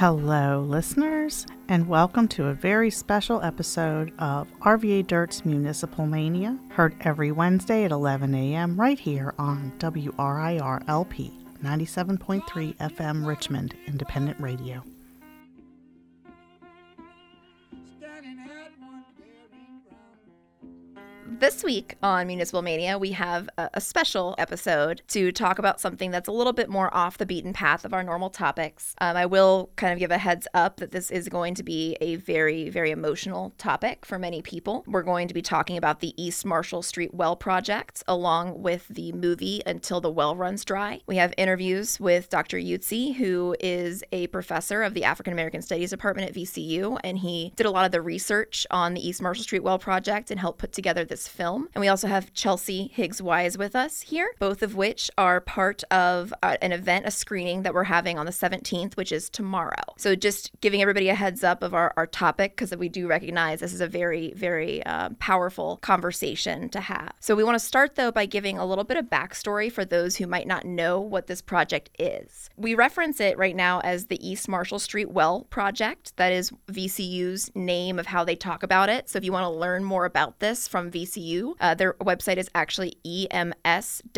Hello, listeners, and welcome to a very special episode of RVA Dirt's Municipal Mania, heard every Wednesday at 11 a.m. right here on WRIR LP 97.3 FM Richmond Independent Radio. This week on Municipal Mania, we have a, a, special episode to talk about something that's a little bit more off the beaten path of our normal topics. Um, I will kind of give a heads up that this is going to be a very, very emotional topic for many people. We're going to be talking about the East Marshall Street Well Project, along with the movie Until the Well Runs Dry. We have interviews with Dr. Utsey, who is a professor of the African American Studies Department at VCU, and he did a lot of the research on the East Marshall Street Well Project and helped put together this film. And we also have Chelsea Higgs Wise with us here, both of which are part of uh, an event, a screening that we're having on the 17th, which is tomorrow. So just giving everybody a heads up of our, our topic, because we do recognize this is a very, very uh, powerful conversation to have. So we want to start, though, by giving a little bit of backstory for those who might not know what this project is. We reference it right now as the East Marshall Street Well Project. That is VCU's name of how they talk about it. So if you want to learn more about this from VCU, VCU. Uh, their website is actually emsw.vcu.edu,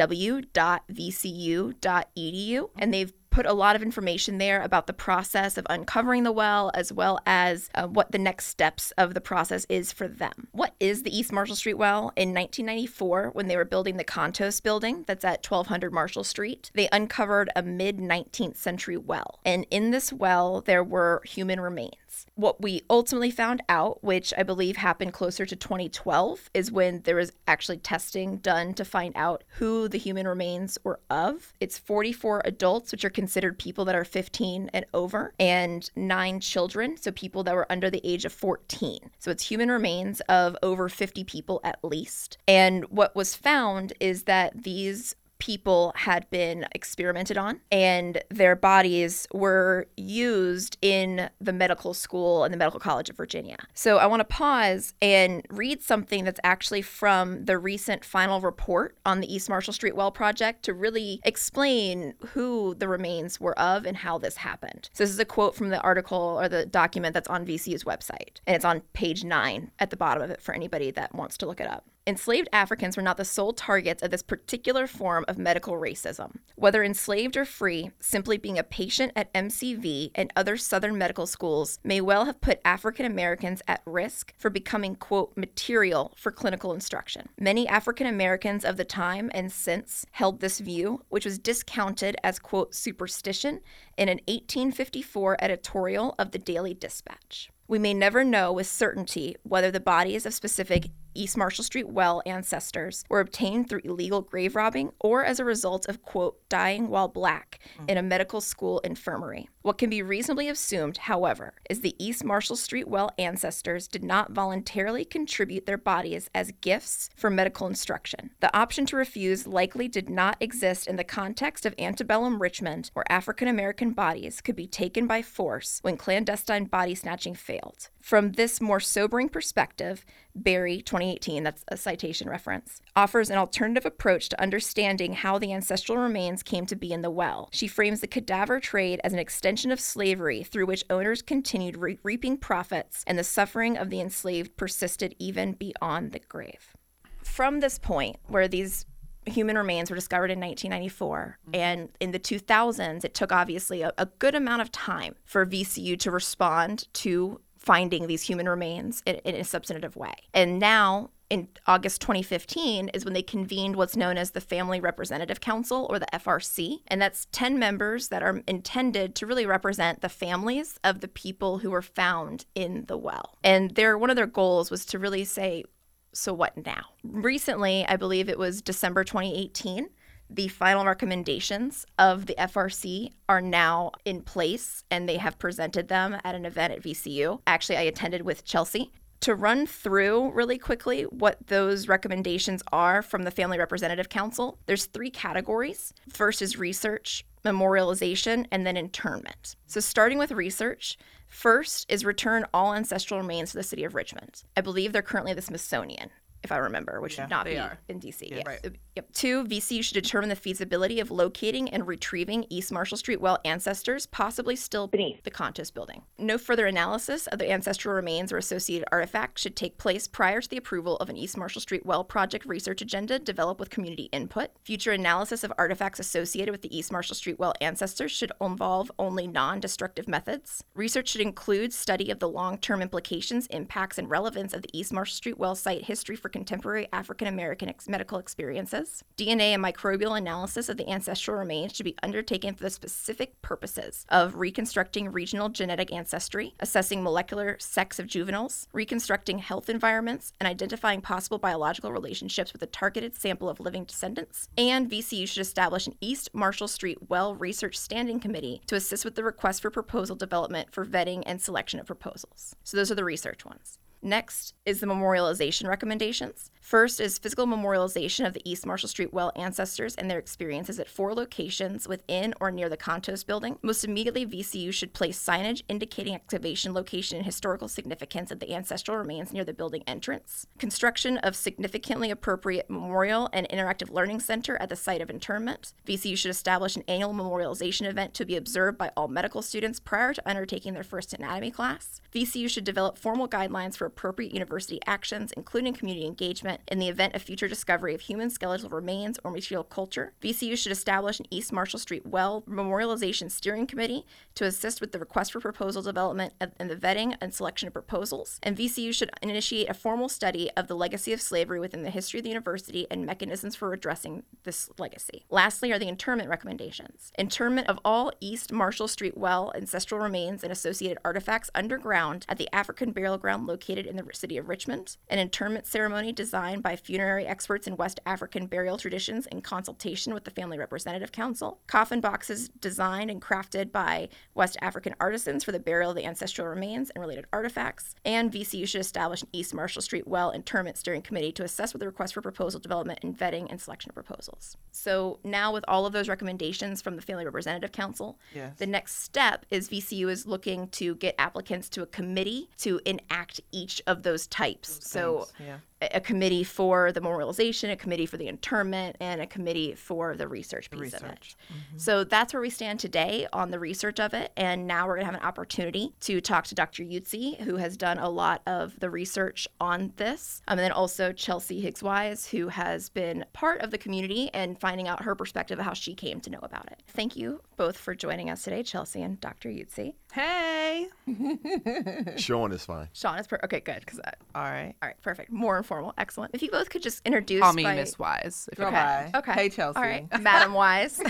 and they've put a lot of information there about the process of uncovering the well as well as uh, what the next steps of the process is for them. What is the East Marshall Street well? In 1994, when they were building the Kontos building that's at 1200 Marshall Street, they uncovered a mid 19th century well. And in this well, there were human remains. What we ultimately found out, which I believe happened closer to 2012, is when there was actually testing done to find out who the human remains were of. It's 44 adults, which are considered people that are 15 and over, and nine children, so people that were under the age of 14. So it's human remains of over 50 people at least. And what was found is that these people had been experimented on and their bodies were used in the medical school and the Medical College of Virginia. So I want to pause and read something that's actually from the recent final report on the East Marshall Street Well Project to really explain who the remains were of and how this happened. So this is a quote from the article or the document that's on VCU's website, and it's on page nine at the bottom of it for anybody that wants to look it up. Enslaved Africans were not the sole targets of this particular form of medical racism. Whether enslaved or free, simply being a patient at MCV and other Southern medical schools may well have put African Americans at risk for becoming, quote, material for clinical instruction. Many African Americans of the time and since held this view, which was discounted as, quote, superstition in an 1854 editorial of the Daily Dispatch. We may never know with certainty whether the bodies of specific East Marshall Street well ancestors were obtained through illegal grave robbing or as a result of, quote, dying while black hmm. in a medical school infirmary. What can be reasonably assumed, however, is the East Marshall Street well ancestors did not voluntarily contribute their bodies as gifts for medical instruction. The option to refuse likely did not exist in the context of antebellum Richmond, where African American bodies could be taken by force when clandestine body snatching failed. From this more sobering perspective, Berry 2018, that's a citation reference, offers an alternative approach to understanding how the ancestral remains came to be in the well. She frames the cadaver trade as an extension of slavery through which owners continued re- reaping profits and the suffering of the enslaved persisted even beyond the grave. From this point, where these human remains were discovered in 1994. Mm-hmm. And in the 2000s, it took obviously a, a, good amount of time for VCU to respond to finding these human remains in, in a substantive way. And now, in August 2015 is when they convened what's known as the Family Representative Council or the FRC. And that's 10 members that are intended to really represent the families of the people who were found in the well. And their one of their goals was to really say, so what now? Recently, I believe it was December 2018, the final recommendations of the FRC are now in place and they have presented them at an event at VCU. Actually, I attended with Chelsea. To run through really quickly what those recommendations are from the Family Representative Council, there's three categories. First is research, memorialization, and then internment. So, starting with research, first is return all ancestral remains to the city of Richmond. I believe they're currently the Smithsonian if I remember, which Yeah, should not they be are. in DC. Yeah, Yes. right. Yep. Two, VCU should determine the feasibility of locating and retrieving East Marshall Street well ancestors, possibly still beneath the Kontos building. No further analysis of the ancestral remains or associated artifacts should take place prior to the approval of an East Marshall Street well project research agenda developed with community input. Future analysis of artifacts associated with the East Marshall Street well ancestors should involve only non destructive methods. Research should include study of the long term implications, impacts, and relevance of the East Marshall Street well site history for contemporary African American ex- medical experiences. DNA and microbial analysis of the ancestral remains should be undertaken for the specific purposes of reconstructing regional genetic ancestry, assessing molecular sex of juveniles, reconstructing health environments, and identifying possible biological relationships with a targeted sample of living descendants. And VCU should establish an East Marshall Street Well Research Standing Committee to assist with the request for proposal development for vetting and selection of proposals. So those are the research ones. Next is the memorialization recommendations. First is physical memorialization of the East Marshall Street well ancestors and their experiences at four locations within or near the Kontos building. Most immediately, VCU should place signage indicating excavation location and historical significance of the ancestral remains near the building entrance. Construction of significantly appropriate memorial and interactive learning center at the site of interment. VCU should establish an annual memorialization event to be observed by all medical students prior to undertaking their first anatomy class. VCU should develop formal guidelines for appropriate university actions, including community engagement, in the event of future discovery of human skeletal remains or material culture. VCU should establish an East Marshall Street Well Memorialization Steering Committee to assist with the request for proposal development and the vetting and selection of proposals. And VCU should initiate a formal study of the legacy of slavery within the history of the university and mechanisms for addressing this legacy. Lastly, are the interment recommendations. Interment of all East Marshall Street Well ancestral remains and associated artifacts underground at the African burial ground located in the city of Richmond. An interment ceremony designed by funerary experts in West African burial traditions in consultation with the Family Representative Council. Coffin boxes designed and crafted by West African artisans for the burial of the ancestral remains and related artifacts. And VCU should establish an East Marshall Street Well Interment Steering Committee to assess with the request for proposal development and vetting and selection of proposals. So now, with all of those recommendations from the Family Representative Council, Yes. the next step is VCU is looking to get applicants to a committee to enact each of those types. so yeah. A a committee for the memorialization, a committee for the interment, and a committee for the research piece of it. research. So that's where we stand today on the research of it. And now we're going to have an opportunity to talk to Dr. Utsey, who has done a lot of the research on this. Um, and then also Chelsea Higgs Wise, who has been part of the community and finding out her perspective of how she came to know about it. Thank you both for joining us today, Chelsea and Dr. Utsey. Hey. Sean is fine. Sean is per- okay, good. Because All right. all right, perfect. More informal, excellent. If you both could just introduce. Call me by- Miss Wise. If you Girl, Okay. bye. Okay. Hey, Chelsea. All right, Madam Wise.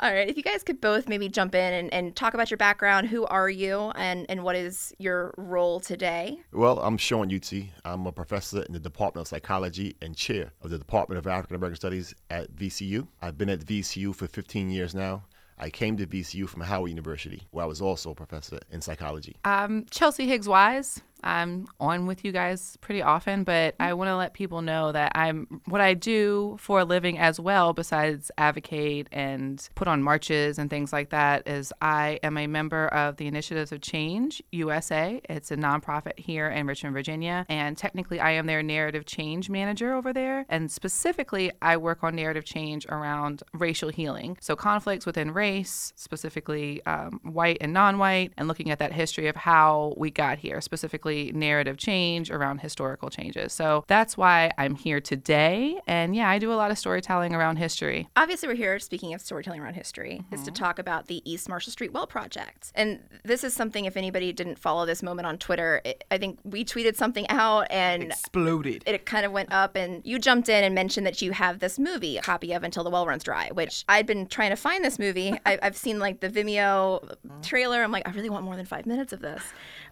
All right. If you guys could both maybe jump in and, and talk about your background, who are you, and and what is your role today? Well, I'm Sean Utsey. I'm a professor in the Department of Psychology and chair of the Department of African American Studies at VCU. I've been at VCU for 15 years now. I came to VCU from Howard University, where I was also a professor in psychology. I'm Chelsea Higgs Wise. I'm on with you guys pretty often, but I want to let people know that I'm what I do for a living as well, besides advocate and put on marches and things like that, is I am a member of the Initiatives of Change USA. It's a nonprofit here in Richmond, Virginia, and technically I am their narrative change manager over there. And specifically, I work on narrative change around racial healing. So conflicts within race, specifically um, white and non-white, and looking at that history of how we got here, specifically narrative change around historical changes. So that's why I'm here today. And yeah, I do a lot of storytelling around history. Obviously, we're here speaking of storytelling around history, is to mhm. talk about the East Marshall Street Well Project. And this is something, if anybody didn't follow this moment on Twitter, it, I think we tweeted something out and Exploded. it kind of went up and you jumped in and mentioned that you have this movie a copy of until the well runs dry which i'd been trying to find this movie I, i've seen like the vimeo mm-hmm. trailer i'm like i really want more than five minutes of this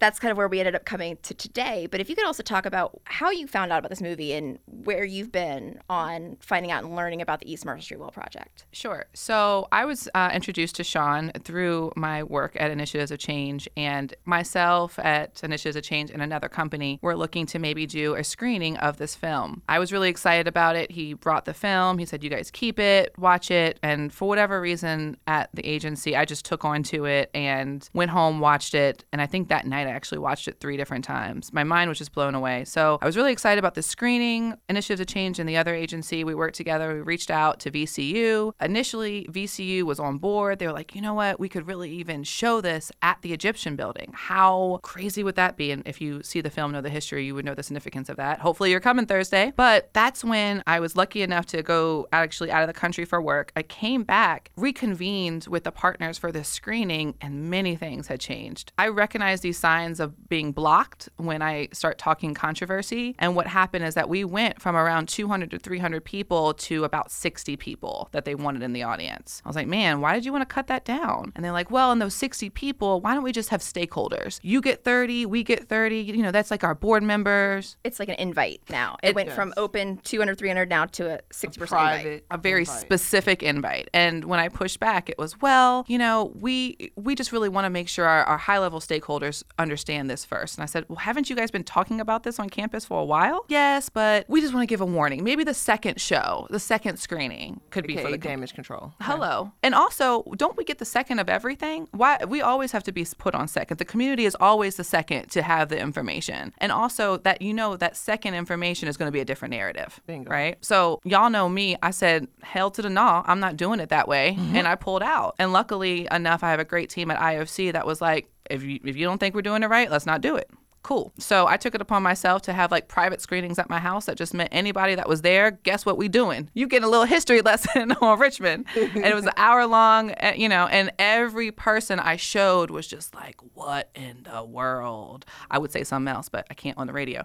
that's kind of where we ended up coming to today but if you could also talk about how you found out about this movie and where you've been on finding out and learning about the east marshall street well project Sure. So I was uh, introduced to Sean through my work at Initiatives of Change, and myself at Initiatives of Change and another company were looking to maybe do a screening of this film. I was really excited about it. He brought the film. He said, "You guys keep it, watch it." And for whatever reason, at the agency, I just took on to it and went home, watched it, and I think that night I actually watched it three different different times. My mind was just blown away. So I was really excited about the screening initiative to change in the other agency. We worked together. We reached out to VCU. Initially, VCU was on board. They were like, you know what? We could really even show this at the Egyptian building. How crazy would that be? And if you see the film, know the history, you would know the significance of that. Hopefully, you're coming Thursday. But that's when I was lucky enough to go actually out of the country for work. I came back, reconvened with the partners for this screening, and many things had changed. I recognized these signs of being blocked when I start talking controversy. And what happened is that we went from around 200 to 300 people to about 60 people that they wanted in the audience. I was like, man, why did you want to cut that down? And they're like, well, in those 60 people, why don't we just have stakeholders? You get 30, we get 30. You know, that's like our board members. It's like an invite now. It, went from open 200, 300 now to a 60% invite. Private. a very invite. specific invite. And when I pushed back, it was, well, you know, we we just really want to make sure our, our high level stakeholders understand this first. And I said, well, haven't you guys been talking about this on campus for a while? Yes, but we just want to give a warning. Maybe the second show, the second screening could be for the damage control. Hello. And also, don't we get the second of everything? Why we always have to be put on second. The community is always the second to have the information. And also that you know that second information is going to be a different narrative. Bingo. Right? So, y'all know me. I said, "Hell to the no. I'm not doing it that way." Mm-hmm. And I pulled out. And luckily enough, I have a great team at IOC that was like, "If you if you don't think we're doing it right, let's not do it." Cool. So I took it upon myself to have like private screenings at my house that just meant anybody that was there, guess what we doing? You get a little history lesson on Richmond. and it was an hour long, uh, you know, and every person I showed was just like, what in the world? I would say something else, but I can't on the radio.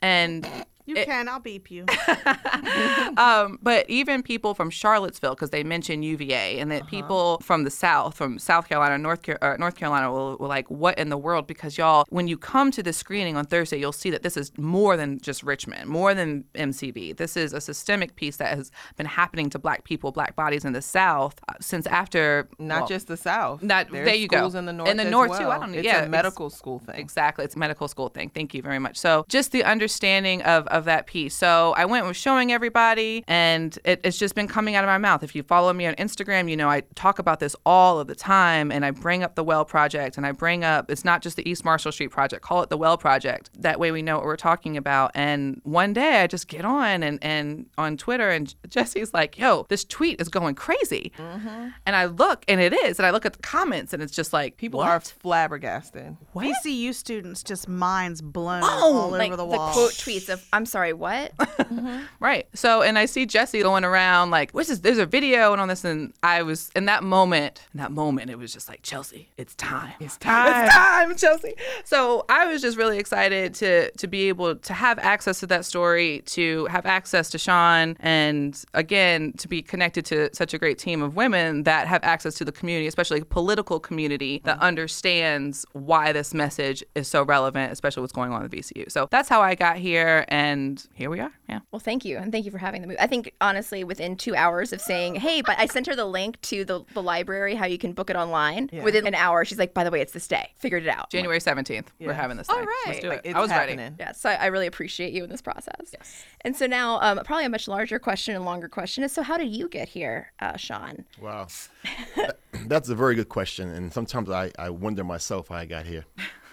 And You It- can. I'll beep you. um, but even people from Charlottesville, because they mentioned UVA, and that people from the South, from South Carolina, North, Car- uh, North Carolina, will, will like, what in the world? Because y'all, when you come to the screening on Thursday, you'll see that this is more than just Richmond, more than MCV. This is a systemic piece that has been happening to Black people, Black bodies in the South uh, since after Not well, just the South. Not- There's there you go. schools in the north. In the north, too. I don't- It's yeah, a medical school thing. Exactly. It's a medical school thing. Thank you very much. So just the understanding of, of that piece. So I went with showing everybody and it, it's just been coming out of my mouth. If you follow me on Instagram, you know I talk about this all of the time and I bring up the Well Project and I bring up it's not just the East Marshall Street Project, call it the Well Project. That way we know what we're talking about. And one day I just get on and, and on Twitter and Jesse's like, yo, this tweet is going crazy. Mm-hmm. And I look and it is. And I look at the comments and it's just like People what? are flabbergasted. VCU students just minds blown Oh, all like over the the wall. quote tweets of "I'm sorry, what?" Right. So, and I see Jesse going around like, "What's this? There's a video and all this." And I was in that moment. In that moment, it was just like, Chelsea, it's time. It's time. It's time, Chelsea. So I was just really excited to to be able to have access to that story, to have access to Sean, and again to be connected to such a great team of women that have access to the community, especially the political community that mm-hmm. understands why this message is so relevant, especially what's going on at VCU. So that's how I got here, and here we are. Yeah. Well, thank you, and thank you for having the movie. I think honestly, within two hours of saying, "Hey," but I sent her the link to the, the library, how you can book it online. Within an hour, she's like, "By the way, it's this day. Figured it out." January 17th. We're having this thing. All Let's do Like, it. it's I was happening. ready. Yeah, so I, I really appreciate you in this process. Yes. And so now, um, probably a much larger question and longer question is: So, how did you get here, uh, Sean? Wow. That's a very good question. And sometimes I, I wonder myself how I got here.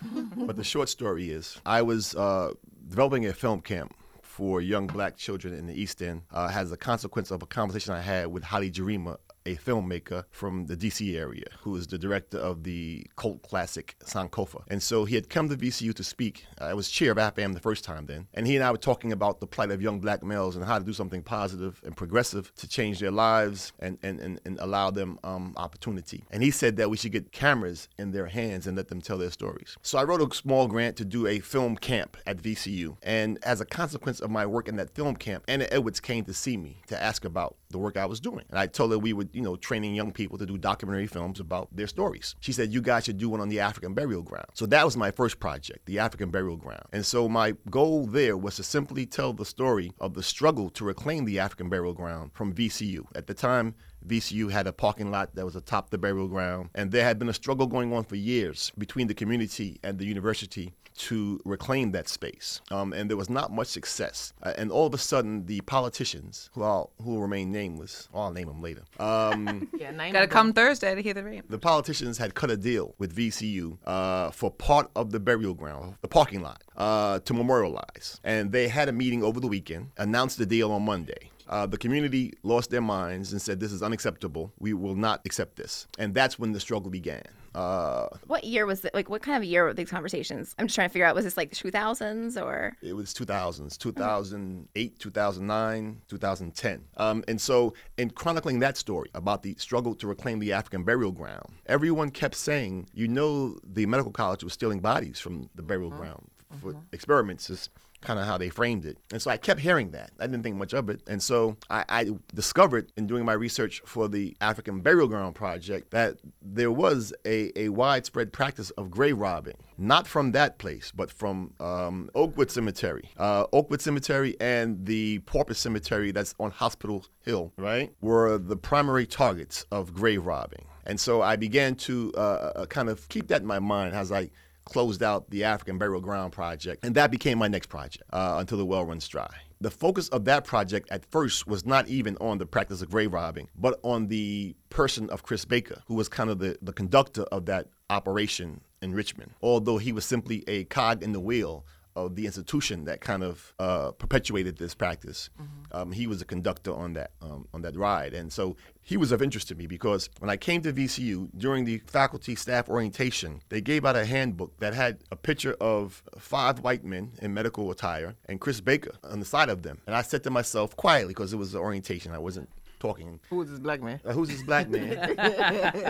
but the short story is I was uh, developing a film camp for young black children in the East End uh, as a consequence of a conversation I had with Haile Gerima, a filmmaker from the DC area who is the director of the cult classic Sankofa. And so he had come to VCU to speak. I was chair of AFAM the first time then. And he and I were talking about the plight of young black males and how to do something positive and progressive to change their lives and, and, and, and allow them um, opportunity. And he said that we should get cameras in their hands and let them tell their stories. So I wrote a small grant to do a film camp at VCU. And as a consequence of my work in that film camp, Ana Edwards came to see me to ask about the work I was doing. And I told her we were, you know, training young people to do documentary films about their stories. She said, you guys should do one on the African burial ground. So that was my first project, the African burial ground. And so my goal there was to simply tell the story of the struggle to reclaim the African burial ground from VCU. At the time, VCU had a parking lot that was atop the burial ground, and there had been a struggle going on for years between the community and the university to reclaim that space. Um, and there was not much success. Uh, and all of a sudden, the politicians, who, I'll, who will remain nameless, I'll name them later, um, Yeah, name Gotta of come Thursday to hear the rain. the politicians had cut a deal with VCU uh, for part of the burial ground, the parking lot, uh, to memorialize. And they had a meeting over the weekend, announced the deal on Monday. Uh, the community lost their minds and said, This is unacceptable. We will not accept this. And that's when the struggle began. Uh, What year was it? Like, what kind of year were these conversations? I'm just trying to figure out. Was this like the 2000s or? it was 2000s, 2008, 2009, 2010. Um, and so, in chronicling that story about the struggle to reclaim the African burial ground, everyone kept saying, you know, the medical college was stealing bodies from the burial ground for experiments. Kind of how they framed it. And so I kept hearing that. I didn't think much of it. And so I, I discovered in doing my research for the African Burial Ground Project that there was a, a widespread practice of grave robbing, not from that place, but from um, Oakwood Cemetery. Uh, Oakwood Cemetery and the Porpoise Cemetery that's on Hospital Hill, right, were the primary targets of grave robbing. And so I began to uh, uh, kind of keep that in my mind as I closed out the African Burial Ground project, and that became my next project uh, until the well runs dry. The focus of that project at first was not even on the practice of grave robbing, but on the person of Chris Baker, who was kind of the, the conductor of that operation in Richmond, although he was simply a cog in the wheel of the institution that kind of uh, perpetuated this practice. Um, he was a conductor on that um, on that ride, and so he was of interest to me because when I came to VCU during the faculty staff orientation, they gave out a handbook that had a picture of five white men in medical attire and Chris Baker on the side of them, and I said to myself quietly because it was the orientation, I wasn't talking. Who is this black man? Uh, who's this black man?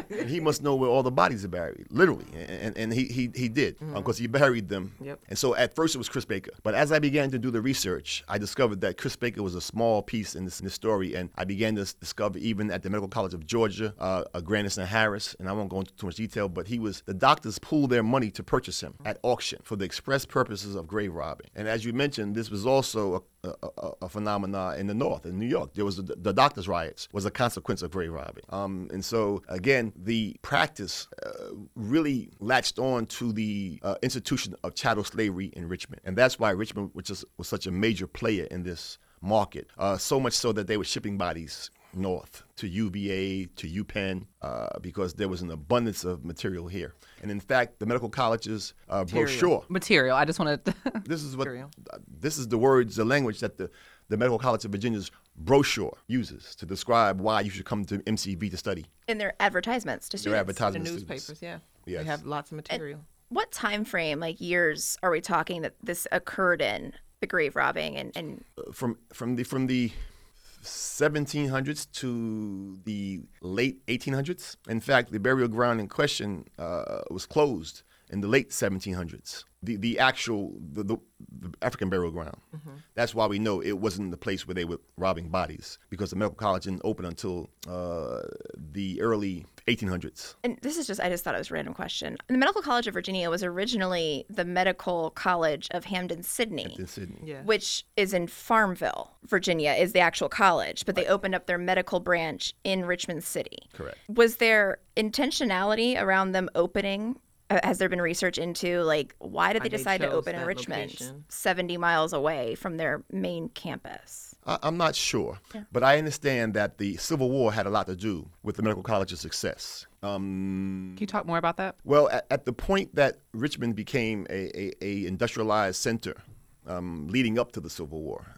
and he must know where all the bodies are buried, literally. And, and he, he, he did, because he buried them. Yep. And so at first it was Chris Baker. But as I began to do the research, I discovered that Chris Baker was a small piece in this, in this story. And I began to discover, even at the Medical College of Georgia, uh, uh, Grandison Harris, and I won't go into too much detail, but he was, the doctors pooled their money to purchase him at auction for the express purposes of grave robbing. And as you mentioned, this was also a a, a, a phenomena in the North, in New York. There was the, the doctors' riots was a consequence of grave robbing. Um, and so again, the practice uh, really latched on to the uh, institution of chattel slavery in Richmond, and that's why Richmond, which is, was such a major player in this market, uh, so much so that they were shipping bodies north to UVA, to UPenn, uh, because there was an abundance of material here. And in fact, the medical college's uh, brochure Material. I just wanted to. this is what Material. uh, this is the words, the language that the, the Medical College of Virginia's brochure uses to describe why you should come to MCV to study. in their advertisements to Their students. The advertising newspapers, students. yeah. Yes. They have lots of material. What time frame, like years, are we talking that this occurred in the grave robbing and, and Uh, From from the from the 1700s to the late 1800s. In fact, the burial ground in question uh, was closed in the late 1700s. The the actual the, the, the African burial ground. That's why we know it wasn't the place where they were robbing bodies because the medical college didn't open until uh, the early 1800s. and this is just I just thought it was a random question. The Medical College of Virginia was originally the Medical College of Hampden Sydney. in Sydney. Yeah. Which is in Farmville, Virginia, is the actual college, but they opened up their medical branch in Richmond City. Correct. Was there intentionality around them opening? Uh, Has there been research into like why did Why they they decide to open in Richmond, location. 70 miles away from their main campus? I, I'm not sure, but I understand that the Civil War had a lot to do with the medical college's success. Um, Can you talk more about that? Well, at, at the point that Richmond became a, a, a industrialized center, um, leading up to the Civil War,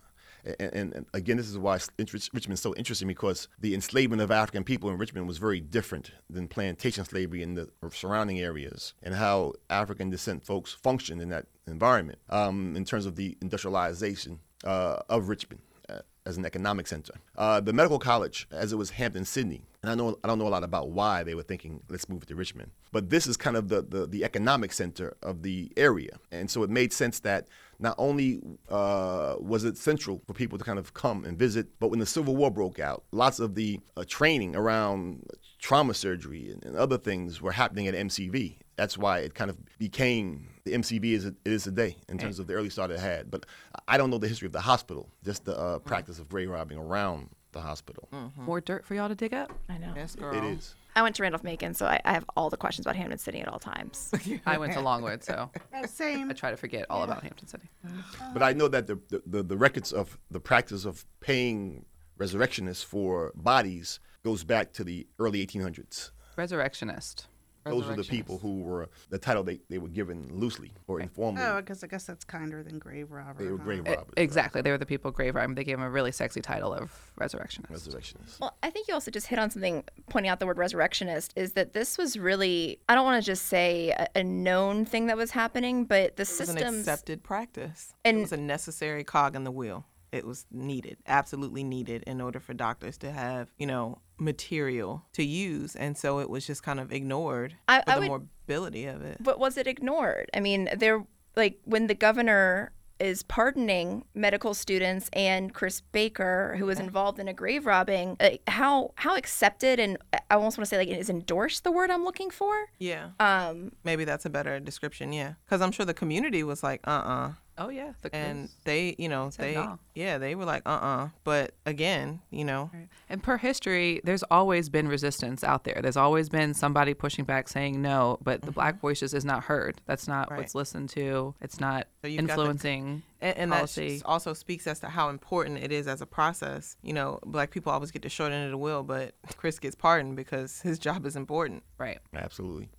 and, and, and again, this is why Richmond is so interesting because the enslavement of African people in Richmond was very different than plantation slavery in the surrounding areas, and how African descent folks functioned in that environment um, in terms of the industrialization uh, of Richmond uh, as an economic center. Uh, the medical college, as it was Hampden-Sydney, and I know I don't know a lot about why they were thinking let's move it to Richmond, but this is kind of the the, the economic center of the area, and so it made sense that not only uh, was it central for people to kind of come and visit, but when the Civil War broke out, lots of the uh, training around trauma surgery and, and other things were happening at MCV. That's why it kind of became the MCV as it is today in terms of the early start it had. But I don't know the history of the hospital, just the uh, practice of grave robbing around the hospital. More dirt for y'all to dig up. I know. Yes, girl. It is. I went to Randolph Macon, so I, I have all the questions about Hampden-Sydney at all times. I went to Longwood, so Oh, same. I try to forget all about Hampden-Sydney. Uh, but I know that the, the, the, the records of the practice of paying resurrectionists for bodies goes back to the early 1800s. Resurrectionist. Those were the people who were the title they, they were given loosely or informally. Oh, because I guess that's kinder than grave robber. they were huh? grave robbers. exactly. They were the people grave robbing. They gave them a really sexy title of resurrectionist. Resurrectionists. Well, I think you also just hit on something pointing out the word resurrectionist is that this was really, I don't want to just say a, a known thing that was happening, but the It was an accepted practice. And- it was a necessary cog in the wheel. It was needed, absolutely needed, in order for doctors to have, you know, material to use. And so it was just kind of ignored I- for I the would- mobility of it. But was it ignored? I mean, there, like, when the governor is pardoning medical students and Chris Baker, who was involved in a grave robbing, like, how how accepted and I almost want to say like is endorsed the word I'm looking for. Yeah, Um, maybe that's a better description. Yeah, because I'm sure the community was like, uh, uh Oh yeah. The, and they, you know, they, no. yeah, they were like, uh, uh But again, you know, And per history, there's always been resistance out there. There's always been somebody pushing back saying no, but the black voice just is not heard. That's not Right. what's listened to. It's not So you've the- influencing and, and that policy. s- also speaks as to how important it is as a process. You know, black people always get the short end of the wheel, but Chris gets pardoned because his job is important. right. Absolutely.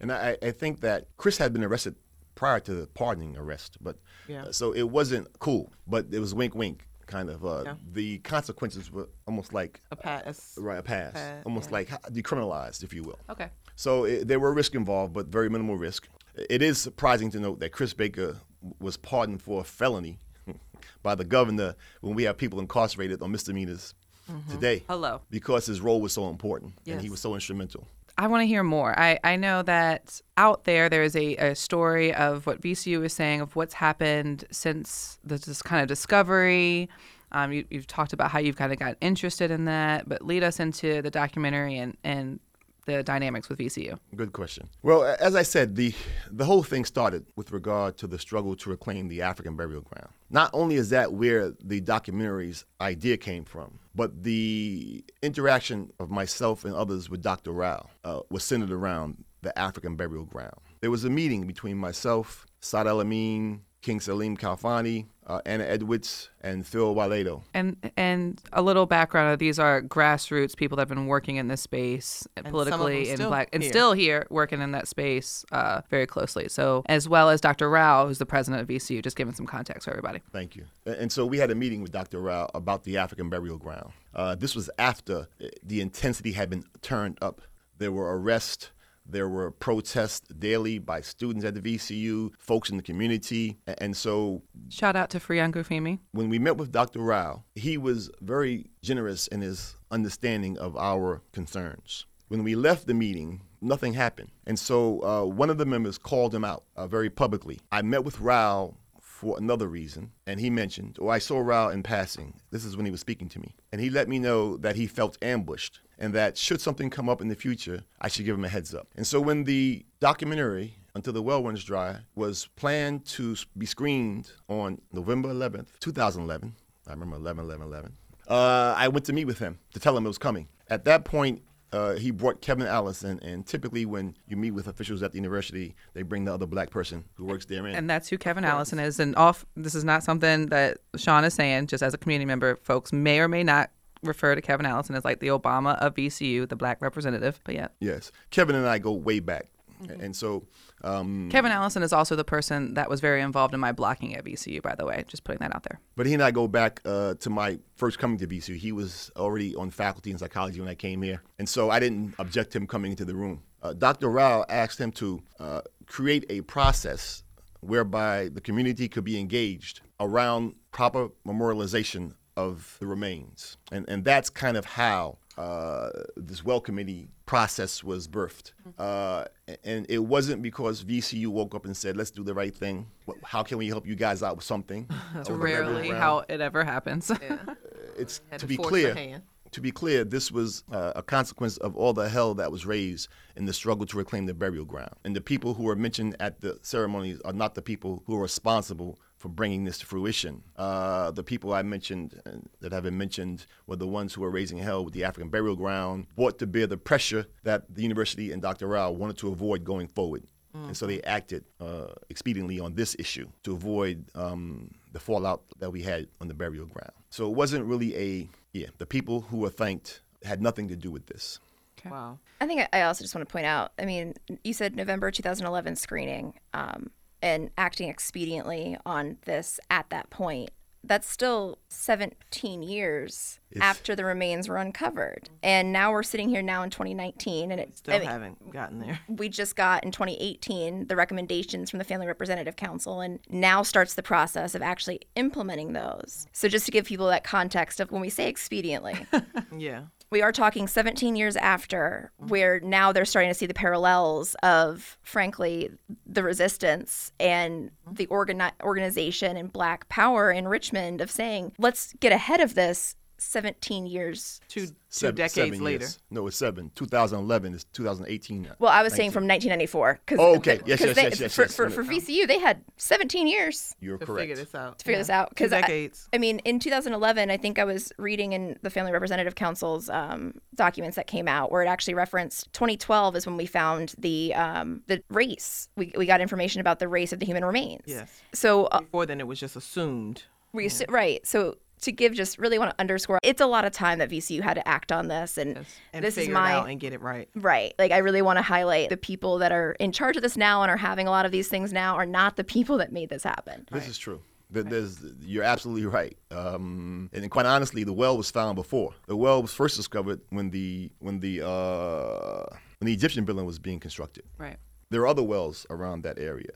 And I, I think that Chris had been arrested prior to the pardoning arrest, but Yeah. uh, so it wasn't cool, but it was wink, wink, kind of. Uh, Yeah. The consequences were almost like A pass. right, a pass, Pass, almost yeah. like decriminalized, if you will. Okay. So it, there were risk involved, but very minimal risk. It is surprising to note that Chris Baker was pardoned for a felony by the governor when we have people incarcerated on misdemeanors today. Hello. Because his role was so important and he was so instrumental. I want to hear more. I, I know that out there there is a, a story of what VCU is saying of what's happened since this, kind of discovery. Um, you, you've talked about how you've kind of got interested in that, but lead us into the documentary and, and the dynamics with VCU. Good question. Well, as I said, the the whole thing started with regard to the struggle to reclaim the African burial ground. Not only is that where the documentary's idea came from, but the interaction of myself and others with Dr. Rao uh, was centered around the African burial ground. There was a meeting between myself, Saad El Amin, King Salim Khalfani, uh, Ana Edwards, and Phil Wilayto. And and a little background of these are grassroots people that have been working in this space some of politically them in still black and here. still here working in that space uh, very closely. So as well as Dr. Rao, who's the president of VCU, just giving some context for everybody. Thank you. And so we had a meeting with Dr. Rao about the African burial ground. Uh, this was after uh, the intensity had been turned up. There were arrests, there were protests daily by students at the VCU, folks in the community. And so Shout out to Free Femi. when we met with Dr. Rao, he was very generous in his understanding of our concerns. When we left the meeting, nothing happened. And so uh, one of the members called him out uh, very publicly. I met with Rao for another reason, and he mentioned, or I saw Rao in passing. This is when he was speaking to me. And he let me know that he felt ambushed and that should something come up in the future, I should give him a heads up. And so when the documentary, Until the Well Runs Dry, was planned to be screened on November 11th, 2011, I remember 11, 11, 11, uh, I went to meet with him to tell him it was coming. At that point, uh, he brought Kevin Allison, and typically when you meet with officials at the university, they bring the other black person who works there in. And that's who Kevin Allison is. And off, this is not something that Sean is saying, just as a community member, folks may or may not refer to Kevin Allison as like the Obama of VCU, the black representative. But yeah, yes, Kevin and I go way back, and so um, Kevin Allison is also the person that was very involved in my blocking at VCU, by the way, just putting that out there. But he and I go back uh, to my first coming to VCU. He was already on faculty in psychology when I came here. And so I didn't object to him coming into the room. Uh, Dr. Rao asked him to uh, create a process whereby the community could be engaged around proper memorialization of the remains. And, and that's kind of how uh, this well committee process was birthed. Uh, and it wasn't because VCU woke up and said, let's do the right thing. How can we help you guys out with something? It's Or the burial rarely how it ever happens. it's to to be clear. To be clear, this was uh, a consequence of all the hell that was raised in the struggle to reclaim the burial ground. And the people who were mentioned at the ceremonies are not the people who are responsible for bringing this to fruition. Uh, the people I mentioned uh, that have been mentioned were the ones who were raising hell with the African burial ground, brought to bear the pressure that the university and Dr. Rao wanted to avoid going forward. And so they acted uh, expediently on this issue to avoid um, the fallout that we had on the burial ground. So it wasn't really a, yeah, the people who were thanked had nothing to do with this. Wow. I think I- I also just want to point out. I mean, you said November 2011 screening um, and acting expediently on this at that point. That's still 17 years It's- after the remains were uncovered, and now we're sitting here now in 2019, and it Still I mean, haven't gotten there. we just got in 2018 the recommendations from the Family Representative Council, and now starts the process of actually implementing those. So, just to give people that context of when we say expediently, Yeah. We are talking 17 years after, where now they're starting to see the parallels of, frankly, the resistance and the organi- organization and Black Power in Richmond of saying, let's get ahead of this 17 years. Two two Seven- decades seven later. years. No, it's seven. 2011 is 2018. Well, I was saying from 1994. Cause, Oh, okay. Yes, because yes, they, yes, yes, for, yes. For, for VCU, they had 17 years You're To correct. figure this out. to figure this out. Two Because I, decades. I mean, in 2011, I think I was reading in the Family Representative Council's um, documents that came out where it actually referenced 2012 is when we found the um, the race. We, we got information about the race of the human remains. Yes. So uh, Before then, it was just assumed. we assu- right. So to give just really want to underscore, it's a lot of time that VCU had to act on this, and, And this is figure my it out and get it right. Right. Like, I really want to highlight the people that are in charge of this now and are having a lot of these things now are not the people that made this happen. This is true. There's, you're absolutely right. Um, and quite honestly, the well was found before. The well was first discovered when the when the uh, when the Egyptian building was being constructed. Right. There are other wells around that area.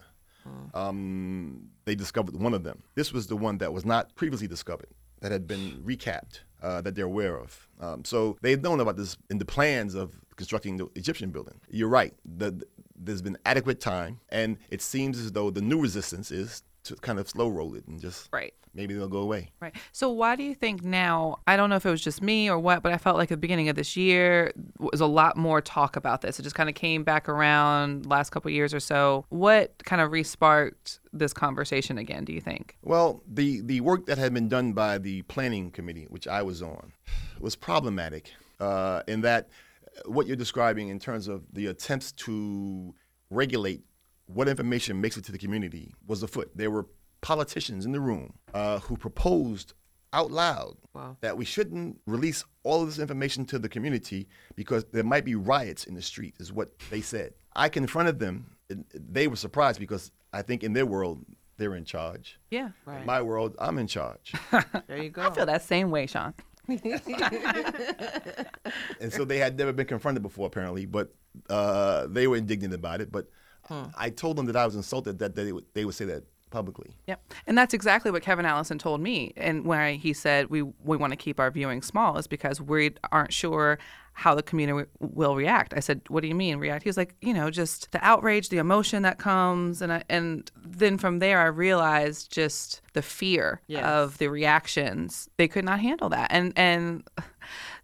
Um, they discovered one of them. This was the one that was not previously discovered, that had been recapped, uh, that they're aware of. Um, so they've known about this in the plans of constructing the Egyptian building. You're right. The, there's been adequate time, and it seems as though the new resistance is to kind of slow roll it and just Right. maybe they'll go away. Right. So why do you think now? I don't know if it was just me or what, but I felt like at the beginning of this year was a lot more talk about this. It just kind of came back around last couple of years or so. What kind of resparked this conversation again? Do you think? Well, the, the work that had been done by the planning committee, which I was on, was problematic uh, in that what you're describing in terms of the attempts to regulate what information makes it to the community was afoot. There were politicians in the room uh, who proposed out loud that we shouldn't release all of this information to the community because there might be riots in the street, is what they said. I confronted them. and They were surprised because I think in their world, they're in charge. Yeah. Right. In my world, I'm in charge. There you go. I feel that same way, Sean. and so they had never been confronted before, apparently, but uh, they were indignant about it. But I told them that I was insulted that they would, they would say that publicly. Yep. And that's exactly what Kevin Allison told me. And where he said we, we want to keep our viewing small is because we aren't sure how the community will react. I said, "What do you mean react?" He was like, "You know, just the outrage, the emotion that comes." And I, and then from there I realized just the fear Yes. of the reactions. They could not handle that. And and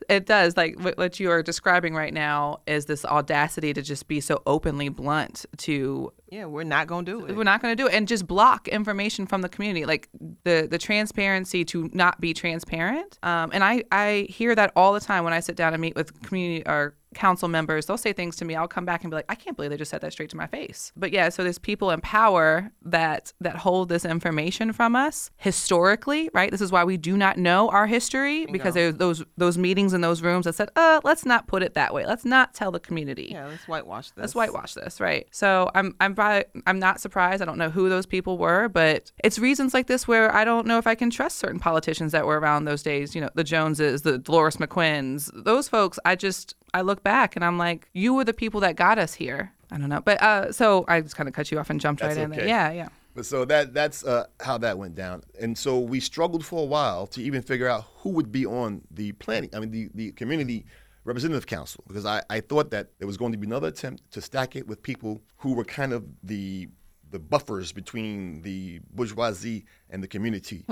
it does like what, what you are describing right now is this audacity to just be so openly blunt to Yeah, we're not gonna do it. we're not going to do it and just block information from the community like the the transparency to not be transparent um, and i i hear that all the time when i sit down and meet with community or council members they'll say things to me i'll come back and be like i can't believe they just said that straight to my face but yeah so there's people in power that that hold this information from us historically right this is why we do not know our history because there's those those meetings in those rooms that said uh let's not put it that way let's not tell the community Yeah, let's whitewash this. Let's whitewash this, right? So I'm I'm probably, I'm not surprised. I don't know who those people were, but it's reasons like this where I don't know if I can trust certain politicians that were around those days. You know, the Joneses, the Delores McQuinns, those folks. I just I look back and I'm like, you were the people that got us here. I don't know, but uh, so I just kind of cut you off and jumped That's right in there. Yeah, yeah. But so that that's uh, how that went down. And so we struggled for a while to even figure out who would be on the planning. I mean, the, the community representative council, because I, I thought that there was going to be another attempt to stack it with people who were kind of the the buffers between the bourgeoisie and the community,